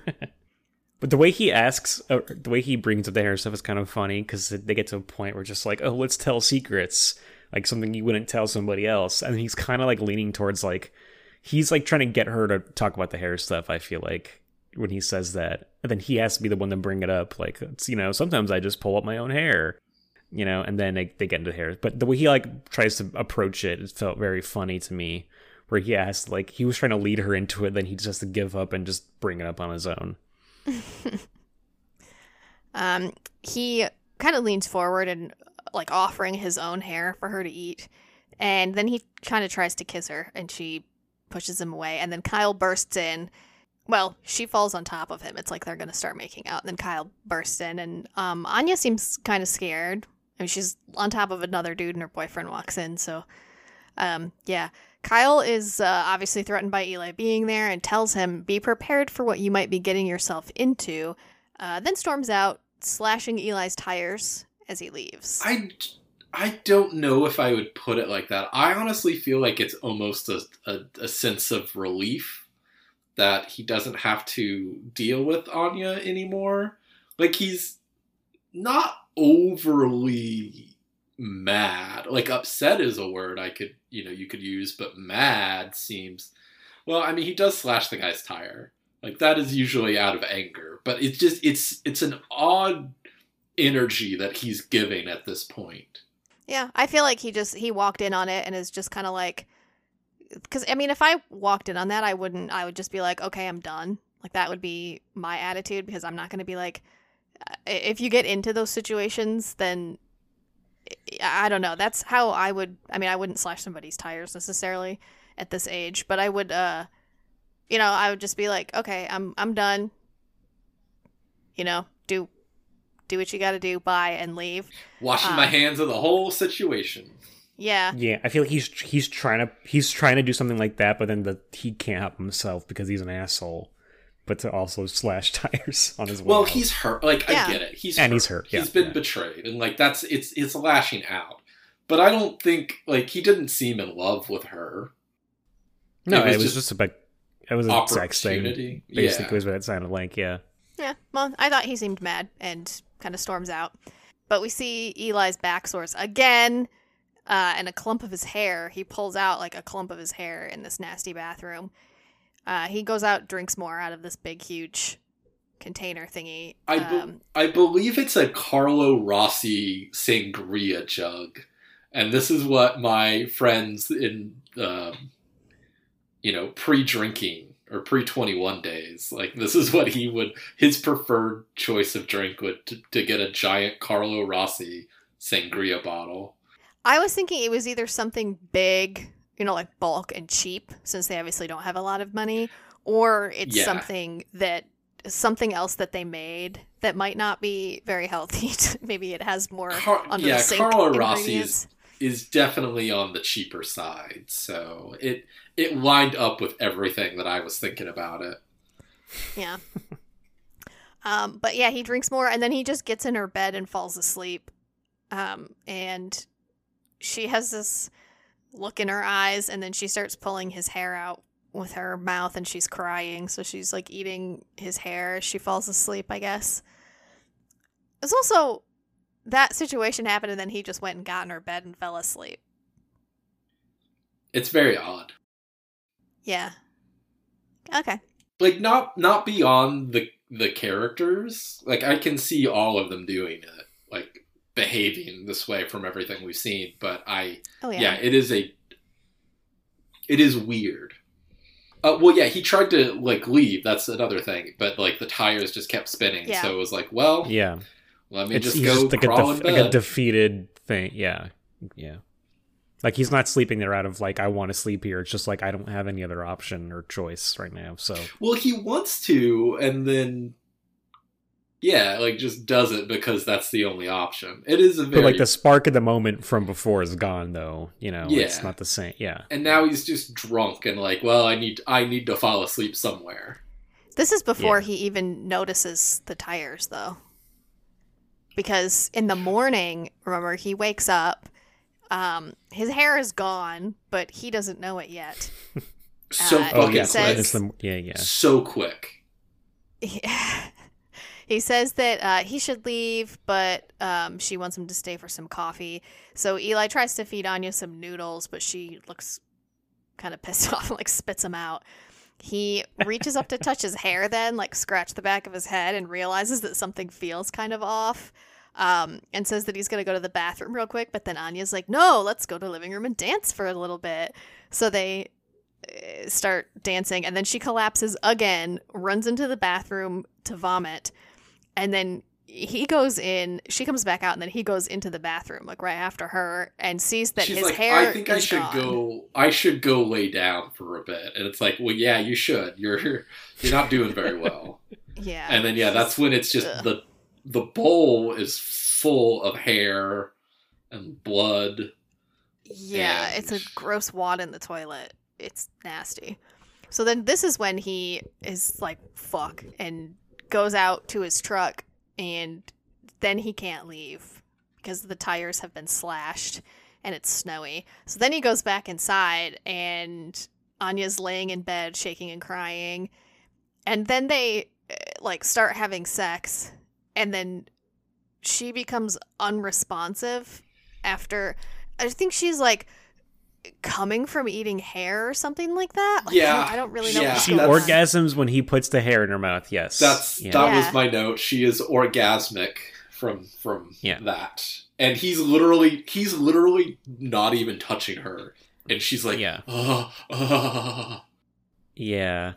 [SPEAKER 3] [LAUGHS] but the way he asks, uh, the way he brings up the hair stuff is kind of funny because they get to a point where just like, oh, let's tell secrets, like something you wouldn't tell somebody else, and he's kind of like leaning towards like, he's like trying to get her to talk about the hair stuff. I feel like when he says that, and then he has to be the one to bring it up. Like, it's, you know, sometimes I just pull up my own hair. You know, and then they, they get into hair. But the way he like tries to approach it, it felt very funny to me where he asked like he was trying to lead her into it then he just has to give up and just bring it up on his own [LAUGHS]
[SPEAKER 1] Um, he kind of leans forward and like offering his own hair for her to eat, and then he kind of tries to kiss her, and she pushes him away, and then Kyle bursts in. Well, she falls on top of him. It's like they're gonna start making out. And then Kyle bursts in, and um, Anya seems kind of scared. I mean, she's on top of another dude, and her boyfriend walks in. So, um, yeah, Kyle is uh, obviously threatened by Eli being there, and tells him, "Be prepared for what you might be getting yourself into." Uh, then storms out, slashing Eli's tires as he leaves.
[SPEAKER 2] I, I don't know if I would put it like that. I honestly feel like it's almost a, a, a sense of relief that he doesn't have to deal with Anya anymore. Like he's not overly mad. Like upset is a word I could, you know, you could use, but mad seems well, I mean he does slash the guy's tire. Like that is usually out of anger, but it's just it's it's an odd energy that he's giving at this point.
[SPEAKER 1] yeah, I feel like he just he walked in on it and is just kind of like, because I mean, if I walked in on that, I wouldn't. I would just be like, okay, I'm done. Like that would be my attitude because I'm not going to be like, if you get into those situations, then I I don't know. That's how I would. I mean, I wouldn't slash somebody's tires necessarily at this age, but I would. uh You know, I would just be like, okay, I'm I'm done. You know, do do what you got to do. Bye and leave.
[SPEAKER 2] Washing my
[SPEAKER 1] Ah.
[SPEAKER 2] hands of the whole situation.
[SPEAKER 1] Yeah.
[SPEAKER 3] yeah i feel like he's he's trying to he's trying to do something like that but then the he can't help himself because he's an asshole but to also slash [LAUGHS] tires on his way
[SPEAKER 2] Well,
[SPEAKER 3] out.
[SPEAKER 2] he's hurt. Like
[SPEAKER 1] Yeah.
[SPEAKER 2] I get it. He's
[SPEAKER 3] And
[SPEAKER 2] hurt.
[SPEAKER 3] he's hurt, yeah,
[SPEAKER 2] He's been
[SPEAKER 3] yeah.
[SPEAKER 2] betrayed, and like that's it's it's lashing out. But I don't think like he didn't seem in love with her.
[SPEAKER 3] no
[SPEAKER 2] it was
[SPEAKER 3] it was
[SPEAKER 2] just
[SPEAKER 3] just, about it was a sex thing basically
[SPEAKER 2] Yeah.
[SPEAKER 3] was what it sounded like yeah
[SPEAKER 1] Yeah, well, I thought he seemed mad and kind of storms out. But we see Eli's back source again, uh, and a clump of his hair. He pulls out like a clump of his hair in this nasty bathroom. Uh, he goes out, drinks more out of this big, huge container thingy.
[SPEAKER 2] I be-
[SPEAKER 1] um,
[SPEAKER 2] I believe it's a Carlo Rossi sangria jug, and this is what my friends in um, you know pre-drinking or pre-21 days like this is what he would his preferred choice of drink would to, to get a giant Carlo Rossi sangria bottle.
[SPEAKER 1] I was thinking it was either something big, you know, like bulk and cheap, since they obviously don't have a lot of money, or it's
[SPEAKER 2] Yeah.
[SPEAKER 1] something that something else that they made that might not be very healthy. [LAUGHS] Maybe it has more
[SPEAKER 2] Car-
[SPEAKER 1] under
[SPEAKER 2] yeah, Carlo Rossi is is definitely on the cheaper side, so it it lined up with everything that I was thinking about it.
[SPEAKER 1] Yeah. [LAUGHS] um, but yeah, he drinks more, and then he just gets in her bed and falls asleep. Um, and she has this look in her eyes, and then she starts pulling his hair out with her mouth, and she's crying. So she's like eating his hair she falls asleep. I guess. It's also that situation happened, and then he just went and got in her bed and fell asleep.
[SPEAKER 2] It's very odd.
[SPEAKER 1] Yeah. Okay.
[SPEAKER 2] Like not not beyond the the characters. Like I can see all of them doing it, like behaving this way from everything we've seen. But I,
[SPEAKER 1] Oh yeah.
[SPEAKER 2] yeah, it is a, it is weird. Uh, well, yeah, he tried to like leave. That's another thing. But like the tires just kept spinning,
[SPEAKER 1] Yeah.
[SPEAKER 2] so it was like, well,
[SPEAKER 3] Yeah,
[SPEAKER 2] let me
[SPEAKER 3] it's
[SPEAKER 2] just
[SPEAKER 3] he's
[SPEAKER 2] go
[SPEAKER 3] like, a
[SPEAKER 2] crawl
[SPEAKER 3] def-
[SPEAKER 2] in
[SPEAKER 3] like a
[SPEAKER 2] bed.
[SPEAKER 3] defeated thing. Yeah, yeah. Like he's not sleeping there out of like I want to sleep here. It's just like I don't have any other option or choice right now. So
[SPEAKER 2] Well, he wants to, and then yeah, like just does it because that's the only option. It is a very
[SPEAKER 3] But like the spark of the moment from before is gone, though. You know, it's not the same. Yeah,
[SPEAKER 2] and now he's just drunk and like, well, I need I need to fall asleep somewhere.
[SPEAKER 1] This is before
[SPEAKER 3] Yeah.
[SPEAKER 1] he even notices the tires, though. Because in the morning, remember, he wakes up. Um, his hair is gone, but he doesn't know it yet. [LAUGHS]
[SPEAKER 2] So
[SPEAKER 1] Uh,
[SPEAKER 2] fucking
[SPEAKER 3] oh
[SPEAKER 1] he
[SPEAKER 3] yeah,
[SPEAKER 1] says-
[SPEAKER 3] it's the, yeah, yeah.
[SPEAKER 2] So quick. [LAUGHS]
[SPEAKER 1] He, he says that uh, he should leave, but um, she wants him to stay for some coffee. So Eli tries to feed Anya some noodles, but she looks kind of pissed [LAUGHS] off and like spits them out. He reaches up to touch his hair, then like scratch the back of his head, and realizes that something feels kind of off. Um, and says that he's gonna go to the bathroom real quick, but then Anya's like, "No, let's go to the living room and dance for a little bit." So they uh, start dancing, and then she collapses again, runs into the bathroom to vomit, and then he goes in. She comes back out, and then he goes into the bathroom like right after her, and sees that
[SPEAKER 2] She's
[SPEAKER 1] his
[SPEAKER 2] like,
[SPEAKER 1] hair.
[SPEAKER 2] I think I should
[SPEAKER 1] gone.
[SPEAKER 2] go. I should go lay down for a bit. And it's like, well, yeah, you should. You're you're not doing very well. [LAUGHS]
[SPEAKER 1] Yeah,
[SPEAKER 2] and then yeah, that's when it's just
[SPEAKER 1] Ugh.
[SPEAKER 2] the the bowl is full of hair and blood.
[SPEAKER 1] Yeah,
[SPEAKER 2] And-
[SPEAKER 1] it's a gross wad in the toilet. It's nasty. So then this is when he is like, fuck, and goes out to his truck, and then he can't leave because the tires have been slashed and it's snowy. So then he goes back inside, and Anya's laying in bed, shaking and crying. And then they uh, like start having sex, and then she becomes unresponsive after I think she's like coming from eating hair or something like that. Like, I
[SPEAKER 2] Yeah,
[SPEAKER 1] don't, I don't really know.
[SPEAKER 2] yeah,
[SPEAKER 3] She
[SPEAKER 1] going
[SPEAKER 3] orgasms when he puts the hair in her mouth. Yes,
[SPEAKER 2] That's
[SPEAKER 3] yeah.
[SPEAKER 2] that
[SPEAKER 1] Yeah.
[SPEAKER 2] was my note. She is orgasmic from from
[SPEAKER 3] Yeah.
[SPEAKER 2] that, and he's literally he's literally not even touching her, and she's like,
[SPEAKER 3] Yeah.
[SPEAKER 2] oh, oh.
[SPEAKER 3] Yeah.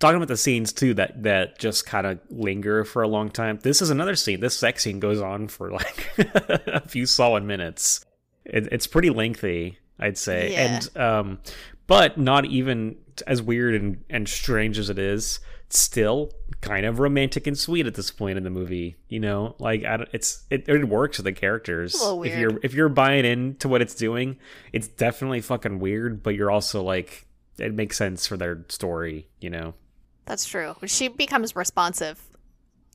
[SPEAKER 3] Talking about the scenes too that that just kind of linger for a long time. This is another scene. This sex scene goes on for like [LAUGHS] a few solid minutes. It, it's pretty lengthy, I'd say,
[SPEAKER 1] Yeah.
[SPEAKER 3] and um, but not even as weird and and strange as it is. Still kind of romantic and sweet at this point in the movie. You know, like I don't, it's it, it works with the characters. If you're if you're buying into what it's doing, it's definitely fucking weird. But you're also like it makes sense for their story, you know.
[SPEAKER 1] That's true. She becomes responsive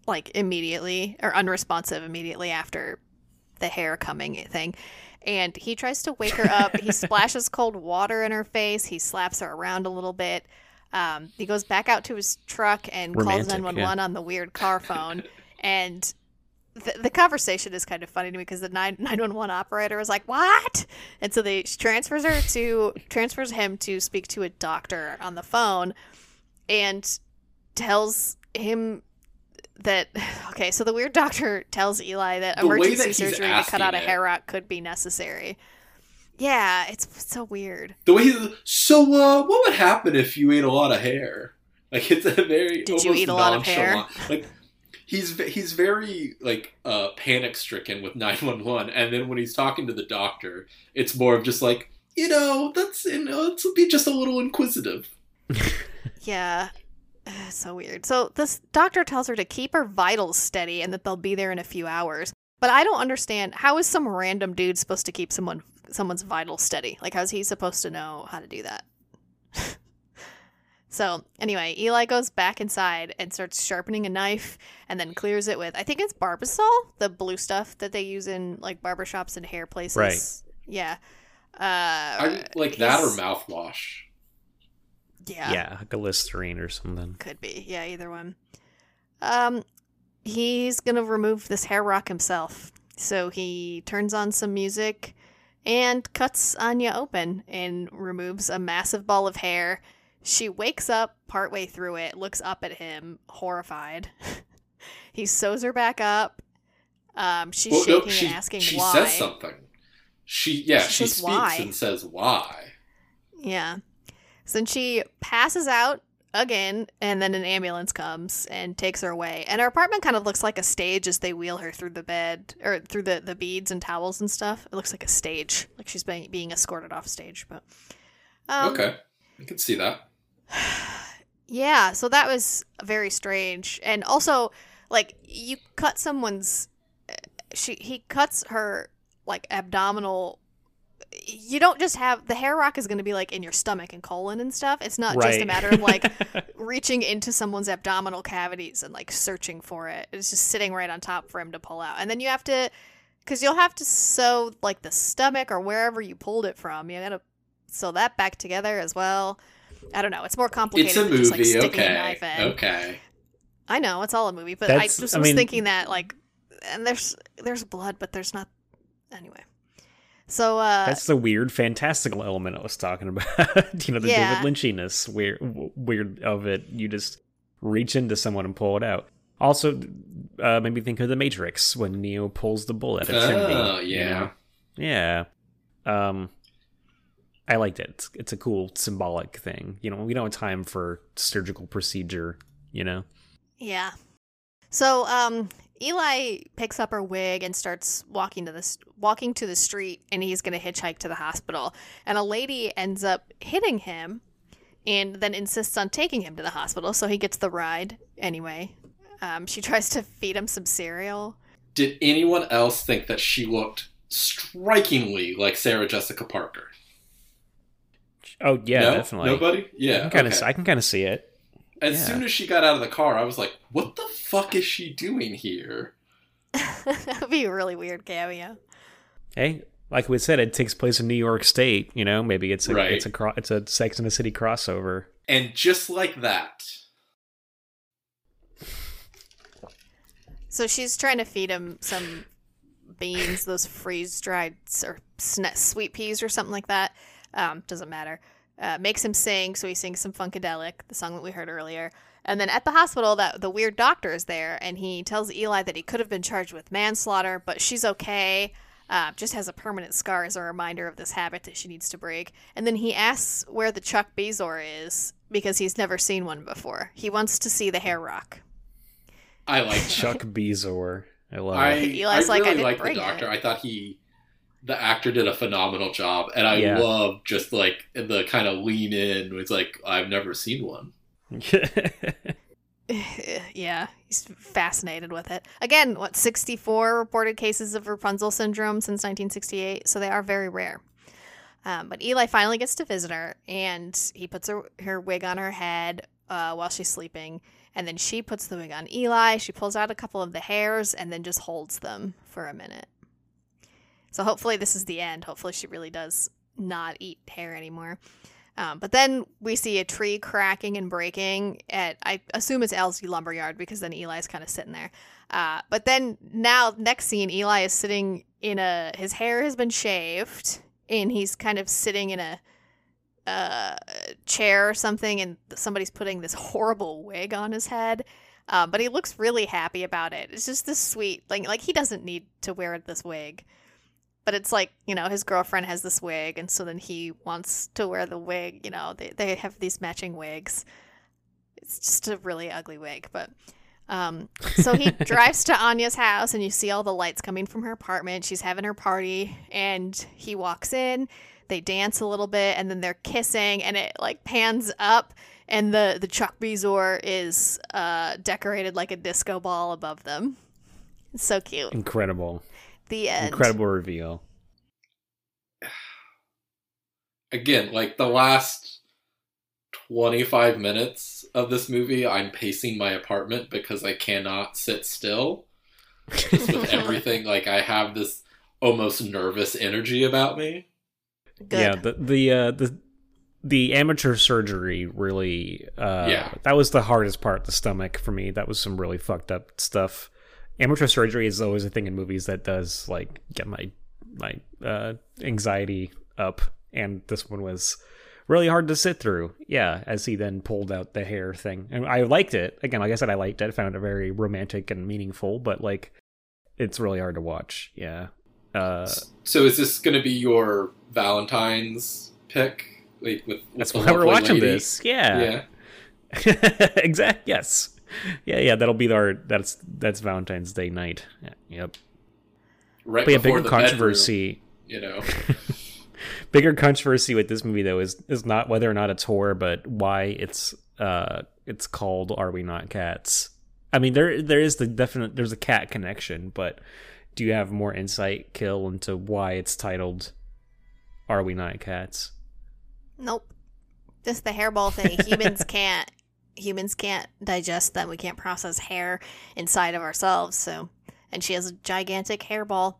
[SPEAKER 1] like immediately or unresponsive immediately after the hair coming thing. And he tries to wake her up. he splashes [LAUGHS] cold water in her face. He slaps her around a little bit. Um, he goes back out to his truck and calls
[SPEAKER 3] Romantic,
[SPEAKER 1] 911 on the weird car phone. and the, the conversation is kind of funny to me because the 9, 911 operator is like, "What?" And so they transfers her to transfers him to speak to a doctor on the phone and tells him that [SIGHS] okay, so the weird doctor [LAUGHS] tells Eli that
[SPEAKER 2] The
[SPEAKER 1] emergency
[SPEAKER 2] that
[SPEAKER 1] surgery to cut out a hair rock could be necessary. Yeah, it's so weird.
[SPEAKER 2] The way he, so uh, what would happen if you ate a lot of hair? Like it's a very
[SPEAKER 1] Did you eat a lot of hair?
[SPEAKER 2] Like he's he's very like uh, panic stricken with [LAUGHS] nine one one, and then when he's talking to the doctor, it's more of just like you know that's you know it's be just a little inquisitive. [LAUGHS]
[SPEAKER 1] Yeah. It's [SIGHS] so weird. So this doctor tells her to keep her vitals steady and that they'll be there in a few hours. But I don't understand how is some random dude supposed to keep someone someone's vitals steady? Like how's he supposed to know how to do that? [LAUGHS] so anyway, Eli goes back inside and starts sharpening a knife and then clears it with I think it's Barbasol, the blue stuff that they use in like barbershops and hair places.
[SPEAKER 3] Right.
[SPEAKER 1] Yeah. Uh
[SPEAKER 2] I like that or mouthwash.
[SPEAKER 1] Yeah.
[SPEAKER 3] Yeah, like a Listerine or something.
[SPEAKER 1] Could be. Yeah, either one. Um he's going to remove this hair rock himself. So he turns on some music and cuts Anya open and removes a massive ball of hair. She wakes up partway through it, looks up at him, horrified. [LAUGHS] he sews her back up. Um, she's
[SPEAKER 2] Well,
[SPEAKER 1] shaking
[SPEAKER 2] no, she,
[SPEAKER 1] and asking
[SPEAKER 2] she
[SPEAKER 1] why.
[SPEAKER 2] says something. She yeah,
[SPEAKER 1] She
[SPEAKER 2] she, speaks
[SPEAKER 1] why.
[SPEAKER 2] and says why.
[SPEAKER 1] Yeah. So then she passes out again, and then an ambulance comes and takes her away. And her apartment kind of looks like a stage as they wheel her through the bed or through the, the beads and towels and stuff. It looks like a stage, like she's being, being escorted off stage. But um,
[SPEAKER 2] okay, I can see that. [SIGHS]
[SPEAKER 1] yeah, so that was very strange. And also, like you cut someone's she he cuts her like abdominal you don't just have the hair rock is going to be like in your stomach and colon and stuff. It's not just a matter of like [LAUGHS] reaching into someone's abdominal cavities and like searching for it. It's just sitting right on top for him to pull out. And then you have to cuz you'll have to sew like the stomach or wherever you pulled it from. You got to sew that back together as well. I don't know. It's more complicated
[SPEAKER 2] It's a
[SPEAKER 1] than just like
[SPEAKER 2] movie,
[SPEAKER 1] sticking a
[SPEAKER 2] okay,
[SPEAKER 1] knife in.
[SPEAKER 2] okay.
[SPEAKER 1] I know it's all a movie, but I just
[SPEAKER 3] I
[SPEAKER 1] was
[SPEAKER 3] mean-
[SPEAKER 1] thinking that like, and there's there's blood, but there's not. Anyway, so uh,
[SPEAKER 3] That's the weird, fantastical element I was talking [LAUGHS] about. you know, the
[SPEAKER 1] Yeah.
[SPEAKER 3] David Lynchiness weird, weird of it. You just reach into someone and pull it out. Also, uh, made me think of the Matrix when Neo pulls the bullet at Trinity.
[SPEAKER 2] Oh
[SPEAKER 3] you
[SPEAKER 2] yeah.
[SPEAKER 3] know? yeah. Um, I liked it. It's, it's a cool symbolic thing. You know, we don't have time for surgical procedure. You know.
[SPEAKER 1] yeah. So um, Eli picks up her wig and starts walking to this walking to the street, and he's gonna hitchhike to the hospital. And a lady ends up hitting him, and then insists on taking him to the hospital. So he gets the ride anyway. Um, she [LAUGHS] tries to feed him some cereal.
[SPEAKER 2] Did anyone else think that she looked strikingly like Sarah Jessica Parker?
[SPEAKER 3] Oh yeah,
[SPEAKER 2] No?
[SPEAKER 3] definitely.
[SPEAKER 2] Nobody?
[SPEAKER 3] I
[SPEAKER 2] Yeah.
[SPEAKER 3] can kind of
[SPEAKER 2] okay.
[SPEAKER 3] I can kind of see it.
[SPEAKER 2] As
[SPEAKER 3] yeah.
[SPEAKER 2] soon as she got out of the car, I was like, "What the fuck is she doing here?" [LAUGHS]
[SPEAKER 1] that would be a really weird cameo.
[SPEAKER 3] Hey, like we said, it takes place in New York State. You know, maybe it's a
[SPEAKER 2] Right.
[SPEAKER 3] it's a cro- it's a Sex and the City crossover.
[SPEAKER 2] And just like that,
[SPEAKER 1] So she's trying to feed him some beans, those freeze dried or sweet peas or something like that. Um, doesn't matter. Uh, makes him sing, so he sings some Funkadelic, the song that we heard earlier. And then at the hospital, that the weird doctor is there, and he tells Eli that he could have been charged with manslaughter, but she's okay. Uh, just has a permanent scar as a reminder of this habit that she needs to break. And then he asks where the Chuck Bezor is because he's never seen one before. He wants to see the hair rock.
[SPEAKER 2] I like [LAUGHS]
[SPEAKER 3] trichobezoar. I love
[SPEAKER 2] I,
[SPEAKER 3] it.
[SPEAKER 1] Eli's
[SPEAKER 2] I
[SPEAKER 1] like, I
[SPEAKER 2] really
[SPEAKER 1] didn't
[SPEAKER 2] liked the doctor.
[SPEAKER 1] it.
[SPEAKER 2] I thought he, the actor, did a phenomenal job, and I
[SPEAKER 3] Yeah.
[SPEAKER 2] love just like the kind of lean in. It's like I've never seen one. [LAUGHS] [LAUGHS]
[SPEAKER 1] yeah, he's fascinated with it. Again, what 64 reported cases of Rapunzel syndrome since 1968, so they are very rare. Um, but Eli finally gets to visit her, and he puts her, her wig on her head uh, while she's sleeping, and then she puts the wig on Eli. She pulls out a couple of the hairs and then just holds them for a minute. So hopefully this is the end. Hopefully she really does not eat hair anymore. Um, but then we see a tree cracking and breaking at I assume it's Elsie Lumberyard because then Eli's kind of sitting there. Uh, but then now next scene, Eli is sitting in a his hair has been shaved and he's kind of sitting in a uh, chair or something, and somebody's putting this horrible wig on his head. Uh, but he looks really happy about it. It's just this sweet, like like he doesn't need to wear this wig but it's like you know his girlfriend has this wig and so then he wants to wear the wig you know they, they have these matching wigs. It's just a really ugly wig but um, so he [LAUGHS] drives to anya's house and you see all the lights coming from her apartment. She's having her party and he walks in. They dance a little bit and then they're kissing and it like pans up and the the trichobezoar is uh, decorated like a disco ball above them. It's so cute.
[SPEAKER 3] Incredible.
[SPEAKER 1] The end
[SPEAKER 3] Incredible reveal. [SIGHS]
[SPEAKER 2] Again, like the last twenty-five minutes of this movie, I'm pacing my apartment because I cannot sit still. Just with [LAUGHS] everything, like I have this almost nervous energy about me.
[SPEAKER 1] Good.
[SPEAKER 3] Yeah, the the uh, the the amateur surgery really uh
[SPEAKER 2] Yeah.
[SPEAKER 3] that was the hardest part the stomach for me that was some really fucked up stuff amateur surgery is always a thing in movies that does like get my my uh, anxiety up, and this one was really hard to sit through. Yeah, as he then pulled out the hair thing, and I liked it. Again, like I said, I liked it. I found it very romantic and meaningful, but like, it's really hard to watch. Yeah. Uh,
[SPEAKER 2] so is this going to be your Valentine's pick? Like with, with
[SPEAKER 3] that's why we're watching
[SPEAKER 2] lady?
[SPEAKER 3] this. Yeah.
[SPEAKER 2] Yeah. [LAUGHS]
[SPEAKER 3] exact. Yes. [LAUGHS] Yeah. Yeah. That'll be our. That's that's Valentine's Day night. Yeah, Yep.
[SPEAKER 2] Right
[SPEAKER 3] But yeah,
[SPEAKER 2] before
[SPEAKER 3] bigger
[SPEAKER 2] the bedroom,
[SPEAKER 3] controversy.
[SPEAKER 2] you know. [LAUGHS] [LAUGHS]
[SPEAKER 3] bigger controversy with this movie though is is not whether or not it's horror, but why it's uh it's called Are We Not Cats? I mean there there is the definite there's a cat connection, but do you have more insight, Kill, into why it's titled Are We Not Cats?
[SPEAKER 1] Nope. Just the hairball thing. Humans can't humans can't digest them. We can't process hair inside of ourselves, so and she has a gigantic hairball.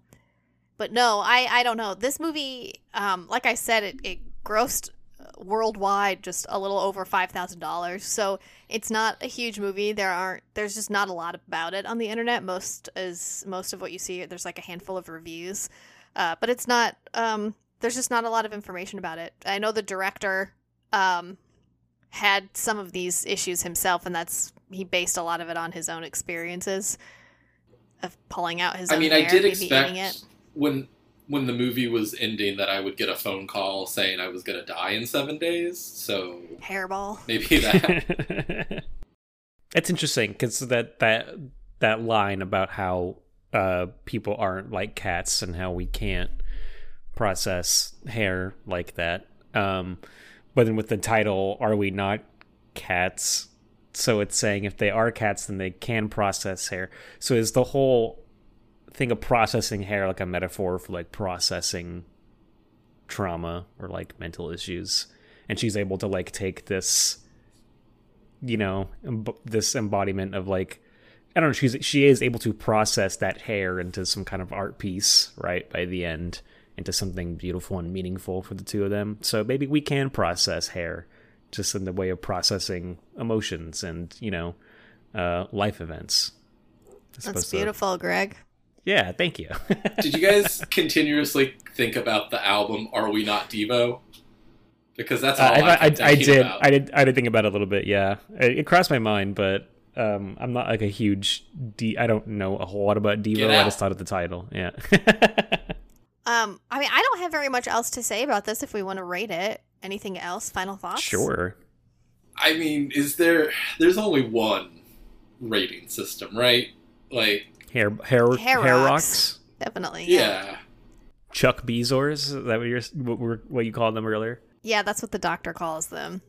[SPEAKER 1] But no, I I don't know. This movie um like I said it it grossed worldwide just a little over $5,000. So it's not a huge movie. There aren't there's just not a lot about it on the internet. Most is most of what you see there's like a handful of reviews. Uh, but it's not um there's just not a lot of information about it. I know the director um, had some of these issues himself, and that's he based a lot of it on his own experiences of pulling out his.
[SPEAKER 2] I
[SPEAKER 1] own
[SPEAKER 2] mean,
[SPEAKER 1] hair,
[SPEAKER 2] I did
[SPEAKER 1] maybe eating it.
[SPEAKER 2] expect when when the movie was ending that I would get a phone call saying I was going to die in seven days. So
[SPEAKER 1] hairball.
[SPEAKER 2] maybe that. [LAUGHS]
[SPEAKER 3] It's interesting because that that that line about how uh, people aren't like cats and how we can't process hair like that. Um, but then with the title, "Are we not cats?" So it's saying if they are cats, then they can process hair. So is the whole thing of processing hair like a metaphor for like processing trauma or like mental issues? And she's able to like take this you know this embodiment of like I don't know she's she is able to process that hair into some kind of art piece right by the end into something beautiful and meaningful for the two of them so maybe we can process hair just in the way of processing emotions and you know uh, life events I
[SPEAKER 1] That's
[SPEAKER 3] suppose so.
[SPEAKER 1] beautiful, Greg.
[SPEAKER 3] yeah thank you [LAUGHS]
[SPEAKER 2] Did you guys continuously think about the album "Are We Not Devo"? Because that's all
[SPEAKER 3] Uh, I,
[SPEAKER 2] I,
[SPEAKER 3] I,
[SPEAKER 2] kept
[SPEAKER 3] I did
[SPEAKER 2] about.
[SPEAKER 3] I did I did think about it a little bit yeah it, it crossed my mind but um, I'm not like a huge D. I don't know a whole lot about Devo. I just thought of the title. Yeah. [LAUGHS]
[SPEAKER 1] Um, I mean, I don't have very much else to say about this. If we want to rate it, anything else? Final thoughts?
[SPEAKER 3] sure.
[SPEAKER 2] I mean, is there? There's only one rating system, right? Like,
[SPEAKER 3] Hair hair
[SPEAKER 1] Hair
[SPEAKER 3] hair,
[SPEAKER 1] rocks.
[SPEAKER 3] rocks.
[SPEAKER 1] Definitely.
[SPEAKER 2] yeah.
[SPEAKER 3] Chuck Bezoars. Is that what you're what, we're, what you called them earlier?
[SPEAKER 1] Yeah, that's what the doctor calls them.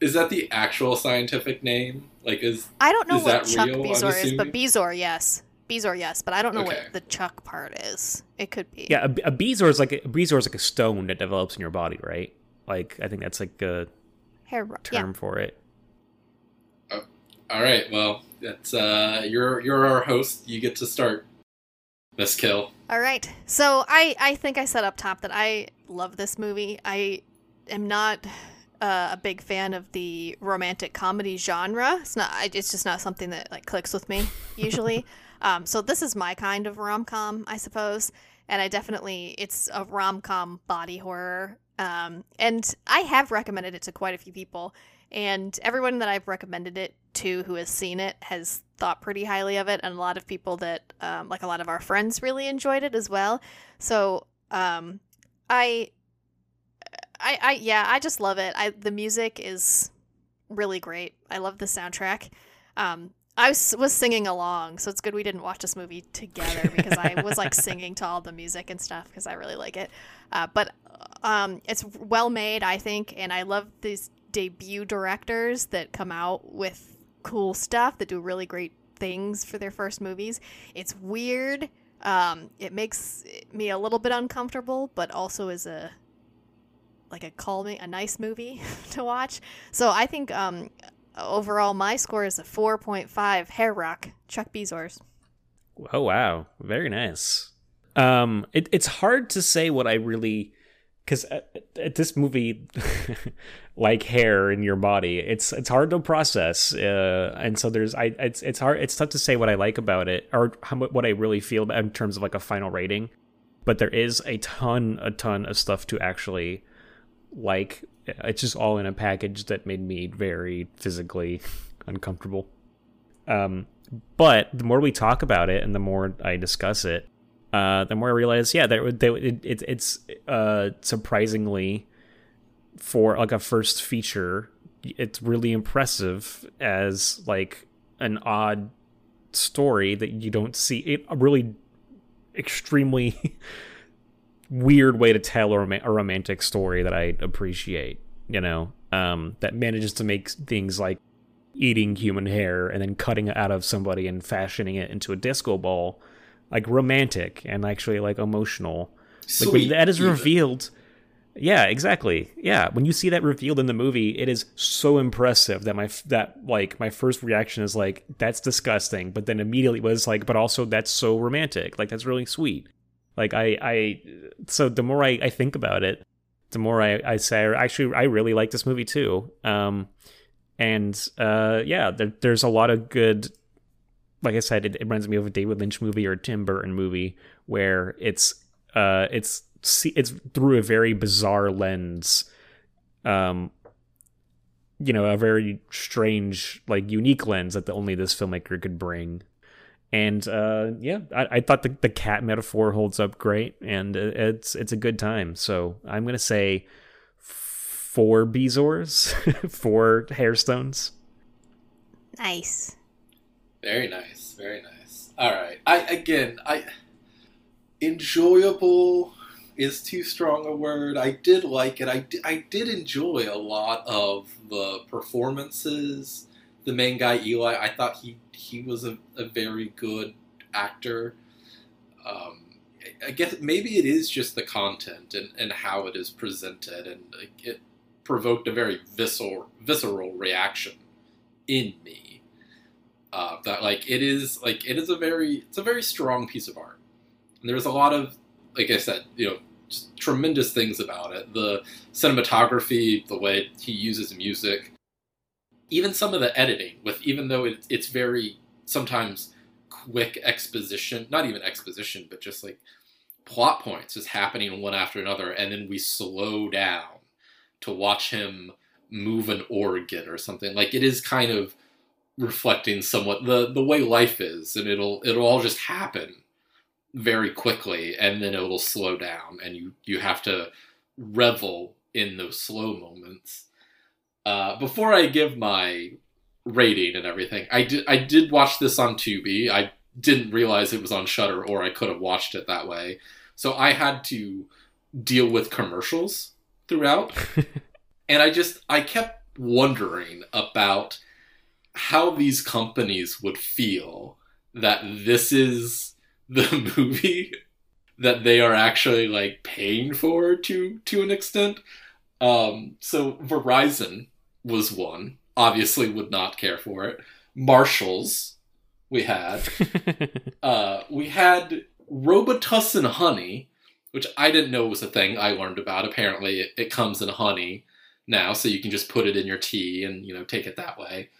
[SPEAKER 2] Is that the actual scientific name? Like, is
[SPEAKER 1] I don't know
[SPEAKER 2] Is
[SPEAKER 1] what
[SPEAKER 2] that
[SPEAKER 1] Chuck
[SPEAKER 2] real,
[SPEAKER 1] Bezoar is, but
[SPEAKER 2] assuming?
[SPEAKER 1] Bezoar, yes. Bezoar, yes, but I don't know
[SPEAKER 2] Okay.
[SPEAKER 1] what the Chuck part is. It could be.
[SPEAKER 3] Yeah, a, a Bezoar is like a, a Bezoar is like a stone that develops in your body, right? Like I think that's like a
[SPEAKER 1] Hair ro-
[SPEAKER 3] term
[SPEAKER 1] Yeah.
[SPEAKER 3] for it.
[SPEAKER 2] all right? Well, that's uh, you're you're our host. You get to start. Miss Kill.
[SPEAKER 1] All right. So I I think I said up top that I love this movie. I am not uh, a big fan of the romantic comedy genre. It's not. It's just not something that like clicks with me usually. [LAUGHS] um, so this is my kind of rom com, I suppose. And I definitely it's a rom com body horror. Um, and I have recommended it to quite a few people. And everyone that I've recommended it to who has seen it has thought pretty highly of it. And a lot of people that, um, like a lot of our friends, really enjoyed it as well. So um, I, I, I, yeah, I just love it. I the music is really great. I love the soundtrack. Um, I was, was singing along, so it's good we didn't watch this movie together [LAUGHS] because I was like singing to all the music and stuff because I really like it. Uh, but um, it's well made, I think, and I love these debut directors that come out with cool stuff that do really great things for their first movies. It's weird. Um, it makes me a little bit uncomfortable, but also is a like a calming, a nice movie [LAUGHS] to watch. So I think um, overall my score is a 4.5 hair rock chuck bezoars
[SPEAKER 3] Oh wow, very nice. Um, it, it's hard to say what I really, because at, at this movie, [LAUGHS] like hair in your body, it's it's hard to process, uh, and so there's I it's it's hard it's tough to say what I like about it or how what I really feel in terms of like a final rating. but there is a ton, a ton of stuff to actually like. It's just all in a package that made me very physically uncomfortable. Um, but the more we talk about it and the more I discuss it, uh, the more I realize, yeah, that it, it, it's uh, surprisingly for like a first feature, it's really impressive as like an odd story that you don't see. It really extremely [LAUGHS] weird way to tell a, rom- a romantic story that I appreciate. You know, um, that manages to make things like eating human hair and then cutting it out of somebody and fashioning it into a disco ball like romantic and actually like emotional.
[SPEAKER 2] Sweet,
[SPEAKER 3] like when that is revealed yeah exactly yeah. When you see that revealed in the movie it is so impressive that my that like my first reaction is like that's disgusting but then immediately was like but also that's so romantic like that's really sweet like i i so the more i, I think about it the more i i say actually i really like this movie too um and uh, yeah, there, there's a lot of good. Like I said, it, it, reminds me of a David Lynch movie or a Tim Burton movie where it's uh, it's see, it's through a very bizarre lens, um, you know, a very strange, like unique lens that the, only this filmmaker could bring. And uh, yeah, I, I thought the, the cat metaphor holds up great, and it's it's a good time. So I'm gonna say four Bezoars, [LAUGHS] four hairstones.
[SPEAKER 1] Nice.
[SPEAKER 2] Very nice. Very nice. All right. I again, I enjoyable is too strong a word. I did like it. I did, I did enjoy a lot of the performances. The main guy Eli, I thought he he was a, a very good actor. Um, I guess maybe it is just the content and, and how it is presented, and it provoked a very visceral visceral reaction in me. Uh, that like it is like it is a very it's a very strong piece of art. And there's a lot of like I said, you know, tremendous things about it. The cinematography, the way he uses music, even some of the editing. With even though it, it's very sometimes quick exposition, not even exposition, but just like plot points is happening one after another, and then we slow down to watch him move an organ or something. Like it is kind of reflecting somewhat the the way life is, and it'll it'll all just happen very quickly, and then it'll slow down, and you you have to revel in those slow moments. Uh, before I give my rating and everything, I did I did watch this on Tubi. I didn't realize it was on Shudder, or I could have watched it that way. So I had to deal with commercials throughout. [LAUGHS] and I just I kept wondering about how these companies would feel that this is the [LAUGHS] movie that they are actually like paying for to to an extent. Um, so Verizon was one. Obviously, would not care for it. Marshalls, we had. [LAUGHS] uh, we had Robitussin Honey, which I didn't know was a thing. I learned about. Apparently, it, it, comes in honey now, so you can just put it in your tea and you know take it that way.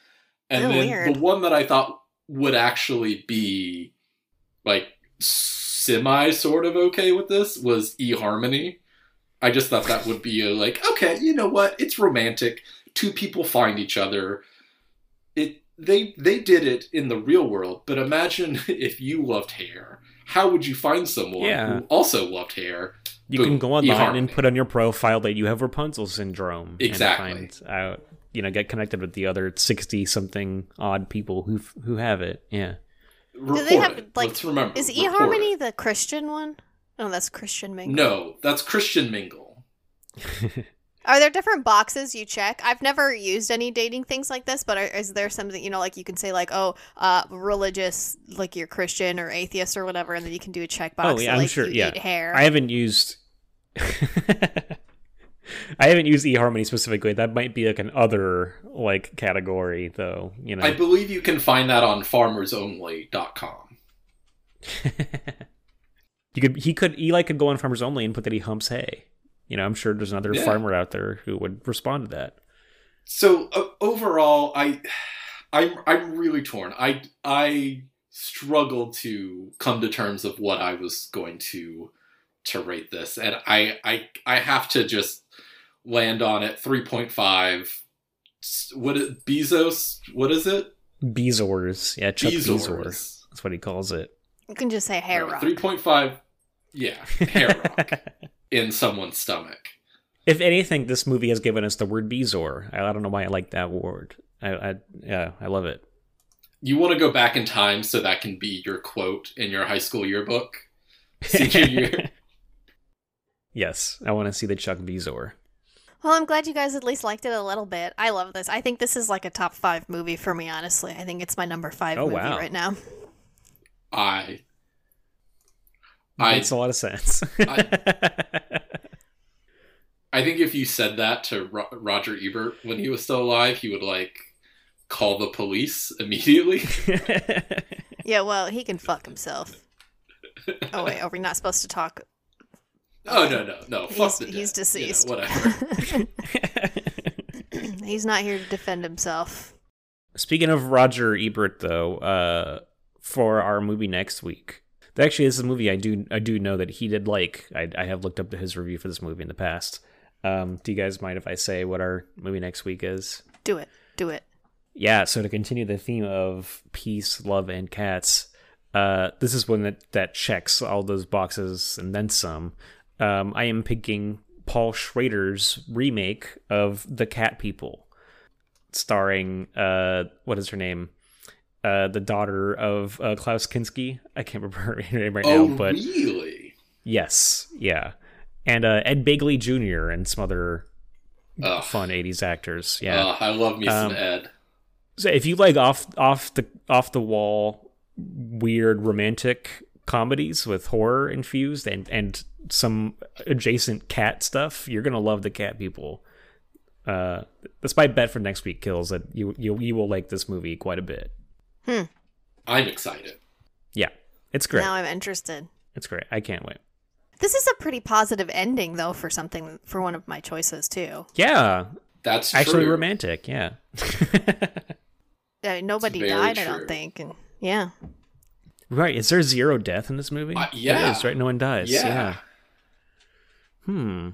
[SPEAKER 2] And then weird. the one that I thought would actually be like semi sort of okay with this was eHarmony. I just thought that would be a like okay, you know what? It's romantic. Two people find each other. It they they did it in the real world, but imagine [LAUGHS] if you loved hair how would you find someone yeah. who also loved hair?
[SPEAKER 3] You Boom, can go online and put on your profile that you have Rapunzel syndrome.
[SPEAKER 2] Exactly.
[SPEAKER 3] And find out, you know, get connected with the other sixty something odd people who who have it. Yeah.
[SPEAKER 1] Report Do they have it. like? Let's remember. Is eHarmony the Christian one? Oh, that's Christian Mingle.
[SPEAKER 2] No, that's Christian Mingle. [LAUGHS]
[SPEAKER 1] Are there different boxes you check? I've never used any dating things like this, but are, is there something you know, like you can say like, oh, uh, religious, like you're Christian or atheist or whatever, and then you can do a checkbox. Oh
[SPEAKER 3] yeah, I'm
[SPEAKER 1] like,
[SPEAKER 3] sure. Yeah,
[SPEAKER 1] hair.
[SPEAKER 3] I haven't used. [LAUGHS] I haven't used eHarmony specifically. That might be like an other like category, though. You know,
[SPEAKER 2] I believe you can find that on FarmersOnly.com. [LAUGHS]
[SPEAKER 3] you could. He could. Eli could go on Farmers Only and put that he humps hay. You know, I'm sure there's another yeah. farmer out there who would respond to that.
[SPEAKER 2] So uh, overall, I, I'm I'm really torn. I I struggle to come to terms of what I was going to to rate this, and I I I have to just land on it three point five. What is Bezos? What is it?
[SPEAKER 3] Bezoars. Yeah, Chuck Bezoar.
[SPEAKER 2] Bezoars.
[SPEAKER 3] That's what he calls it.
[SPEAKER 1] You can just say hair rock.
[SPEAKER 2] Three point five. Yeah, hair [LAUGHS] rock in someone's stomach.
[SPEAKER 3] If anything, this movie has given us the word Bezoar. I, I don't know why I like that word. I, I yeah, I love it.
[SPEAKER 2] You want to go back in time so that can be your quote in your high school yearbook, senior [LAUGHS] year.
[SPEAKER 3] Yes, I want to see the Chuck Bezoar.
[SPEAKER 1] Well, I'm glad you guys at least liked it a little bit. I love this. I think this is like a top five movie for me, honestly. I think it's my number five
[SPEAKER 3] Oh,
[SPEAKER 1] movie
[SPEAKER 3] wow.
[SPEAKER 1] right now.
[SPEAKER 2] I I
[SPEAKER 3] Makes a lot of sense. [LAUGHS]
[SPEAKER 2] I think if you said that to Ro- Roger Ebert when he was still alive, he would like call the police immediately. [LAUGHS]
[SPEAKER 1] Yeah, well, he can fuck himself. Oh wait, are we not supposed to talk?
[SPEAKER 2] oh no no no! Fuck
[SPEAKER 1] He's-
[SPEAKER 2] the dead.
[SPEAKER 1] he's
[SPEAKER 2] You know,
[SPEAKER 1] deceased.
[SPEAKER 2] whatever. [LAUGHS]
[SPEAKER 1] He's not here to defend himself.
[SPEAKER 3] Speaking of Roger Ebert, though, uh, for our movie next week, actually, this is a movie I do I do know that he did like. I, I have looked up to his review for this movie in the past. Um, do you guys mind if I say what our movie next week is?
[SPEAKER 1] Do it. Do it.
[SPEAKER 3] Yeah, so to continue the theme of peace, love, and cats, uh, this is one that, that checks all those boxes and then some. Um, I am picking Paul Schrader's remake of The Cat People, starring, uh, what is her name? Uh, the daughter of uh, Klaus Kinski. I can't remember her [LAUGHS] name right
[SPEAKER 2] oh
[SPEAKER 3] now, but
[SPEAKER 2] really?
[SPEAKER 3] yes, yeah. And uh, Ed Begley Jr. and some other
[SPEAKER 2] Ugh.
[SPEAKER 3] fun 80s actors. Yeah.
[SPEAKER 2] Ugh, I love me some
[SPEAKER 3] Um,
[SPEAKER 2] Ed.
[SPEAKER 3] So if you like off off the off the wall weird romantic comedies with horror infused and and some adjacent cat stuff, you're gonna love the cat people. Uh, that's my bet for next week. Kills that you you you will like this movie quite a bit.
[SPEAKER 2] I'm excited.
[SPEAKER 3] Yeah, it's great.
[SPEAKER 1] Now I'm interested.
[SPEAKER 3] It's great. I can't wait.
[SPEAKER 1] This is a pretty positive ending, though, for something for one of my choices too.
[SPEAKER 3] Yeah,
[SPEAKER 2] That's
[SPEAKER 3] actually
[SPEAKER 2] true.
[SPEAKER 3] romantic. Yeah. [LAUGHS]
[SPEAKER 1] Uh, nobody
[SPEAKER 2] very
[SPEAKER 1] died, I don't think, and yeah,
[SPEAKER 3] right. Is there zero death in this movie?
[SPEAKER 2] Uh, yeah.
[SPEAKER 3] is, right. No one dies.
[SPEAKER 2] Yeah.
[SPEAKER 3] yeah. Hmm.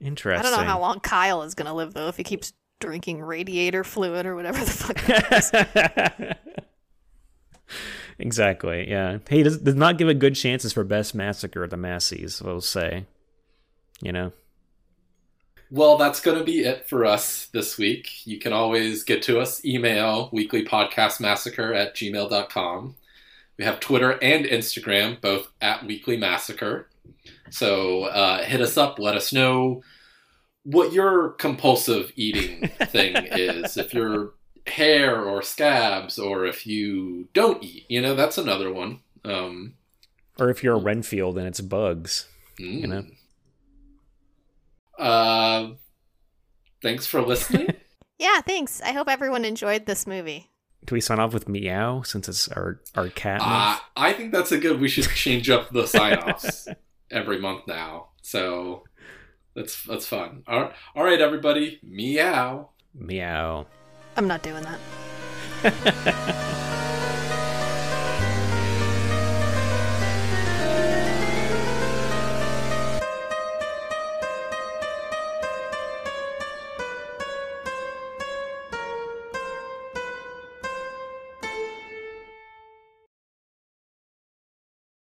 [SPEAKER 3] Interesting.
[SPEAKER 1] I don't know how long Kyle is gonna live though if he keeps drinking radiator fluid or whatever the fuck. That is. [LAUGHS]
[SPEAKER 3] exactly. Yeah. He does, does not give a good chances for best massacre at the Massies. We'll say. You know.
[SPEAKER 2] Well, that's going to be it for us this week. You can always get to us, email weeklypodcastmassacre at gmail.com. We have Twitter and Instagram, both at Weekly Massacre. So uh, hit us up, let us know what your compulsive eating [LAUGHS] thing is. If you're hair or scabs, or if you don't eat, you know, that's another one. Um,
[SPEAKER 3] Or if you're a Renfield and it's bugs.
[SPEAKER 2] you
[SPEAKER 3] know?
[SPEAKER 2] Uh, thanks for listening. [LAUGHS]
[SPEAKER 1] yeah, thanks. I hope everyone enjoyed this movie.
[SPEAKER 3] Do we sign off with meow since it's our, our cat
[SPEAKER 2] Uh. I think that's a good. We should change up the sign offs [LAUGHS] every month now. So that's that's fun. All right, all right, everybody. Meow.
[SPEAKER 3] Meow.
[SPEAKER 1] I'm not doing that. [LAUGHS]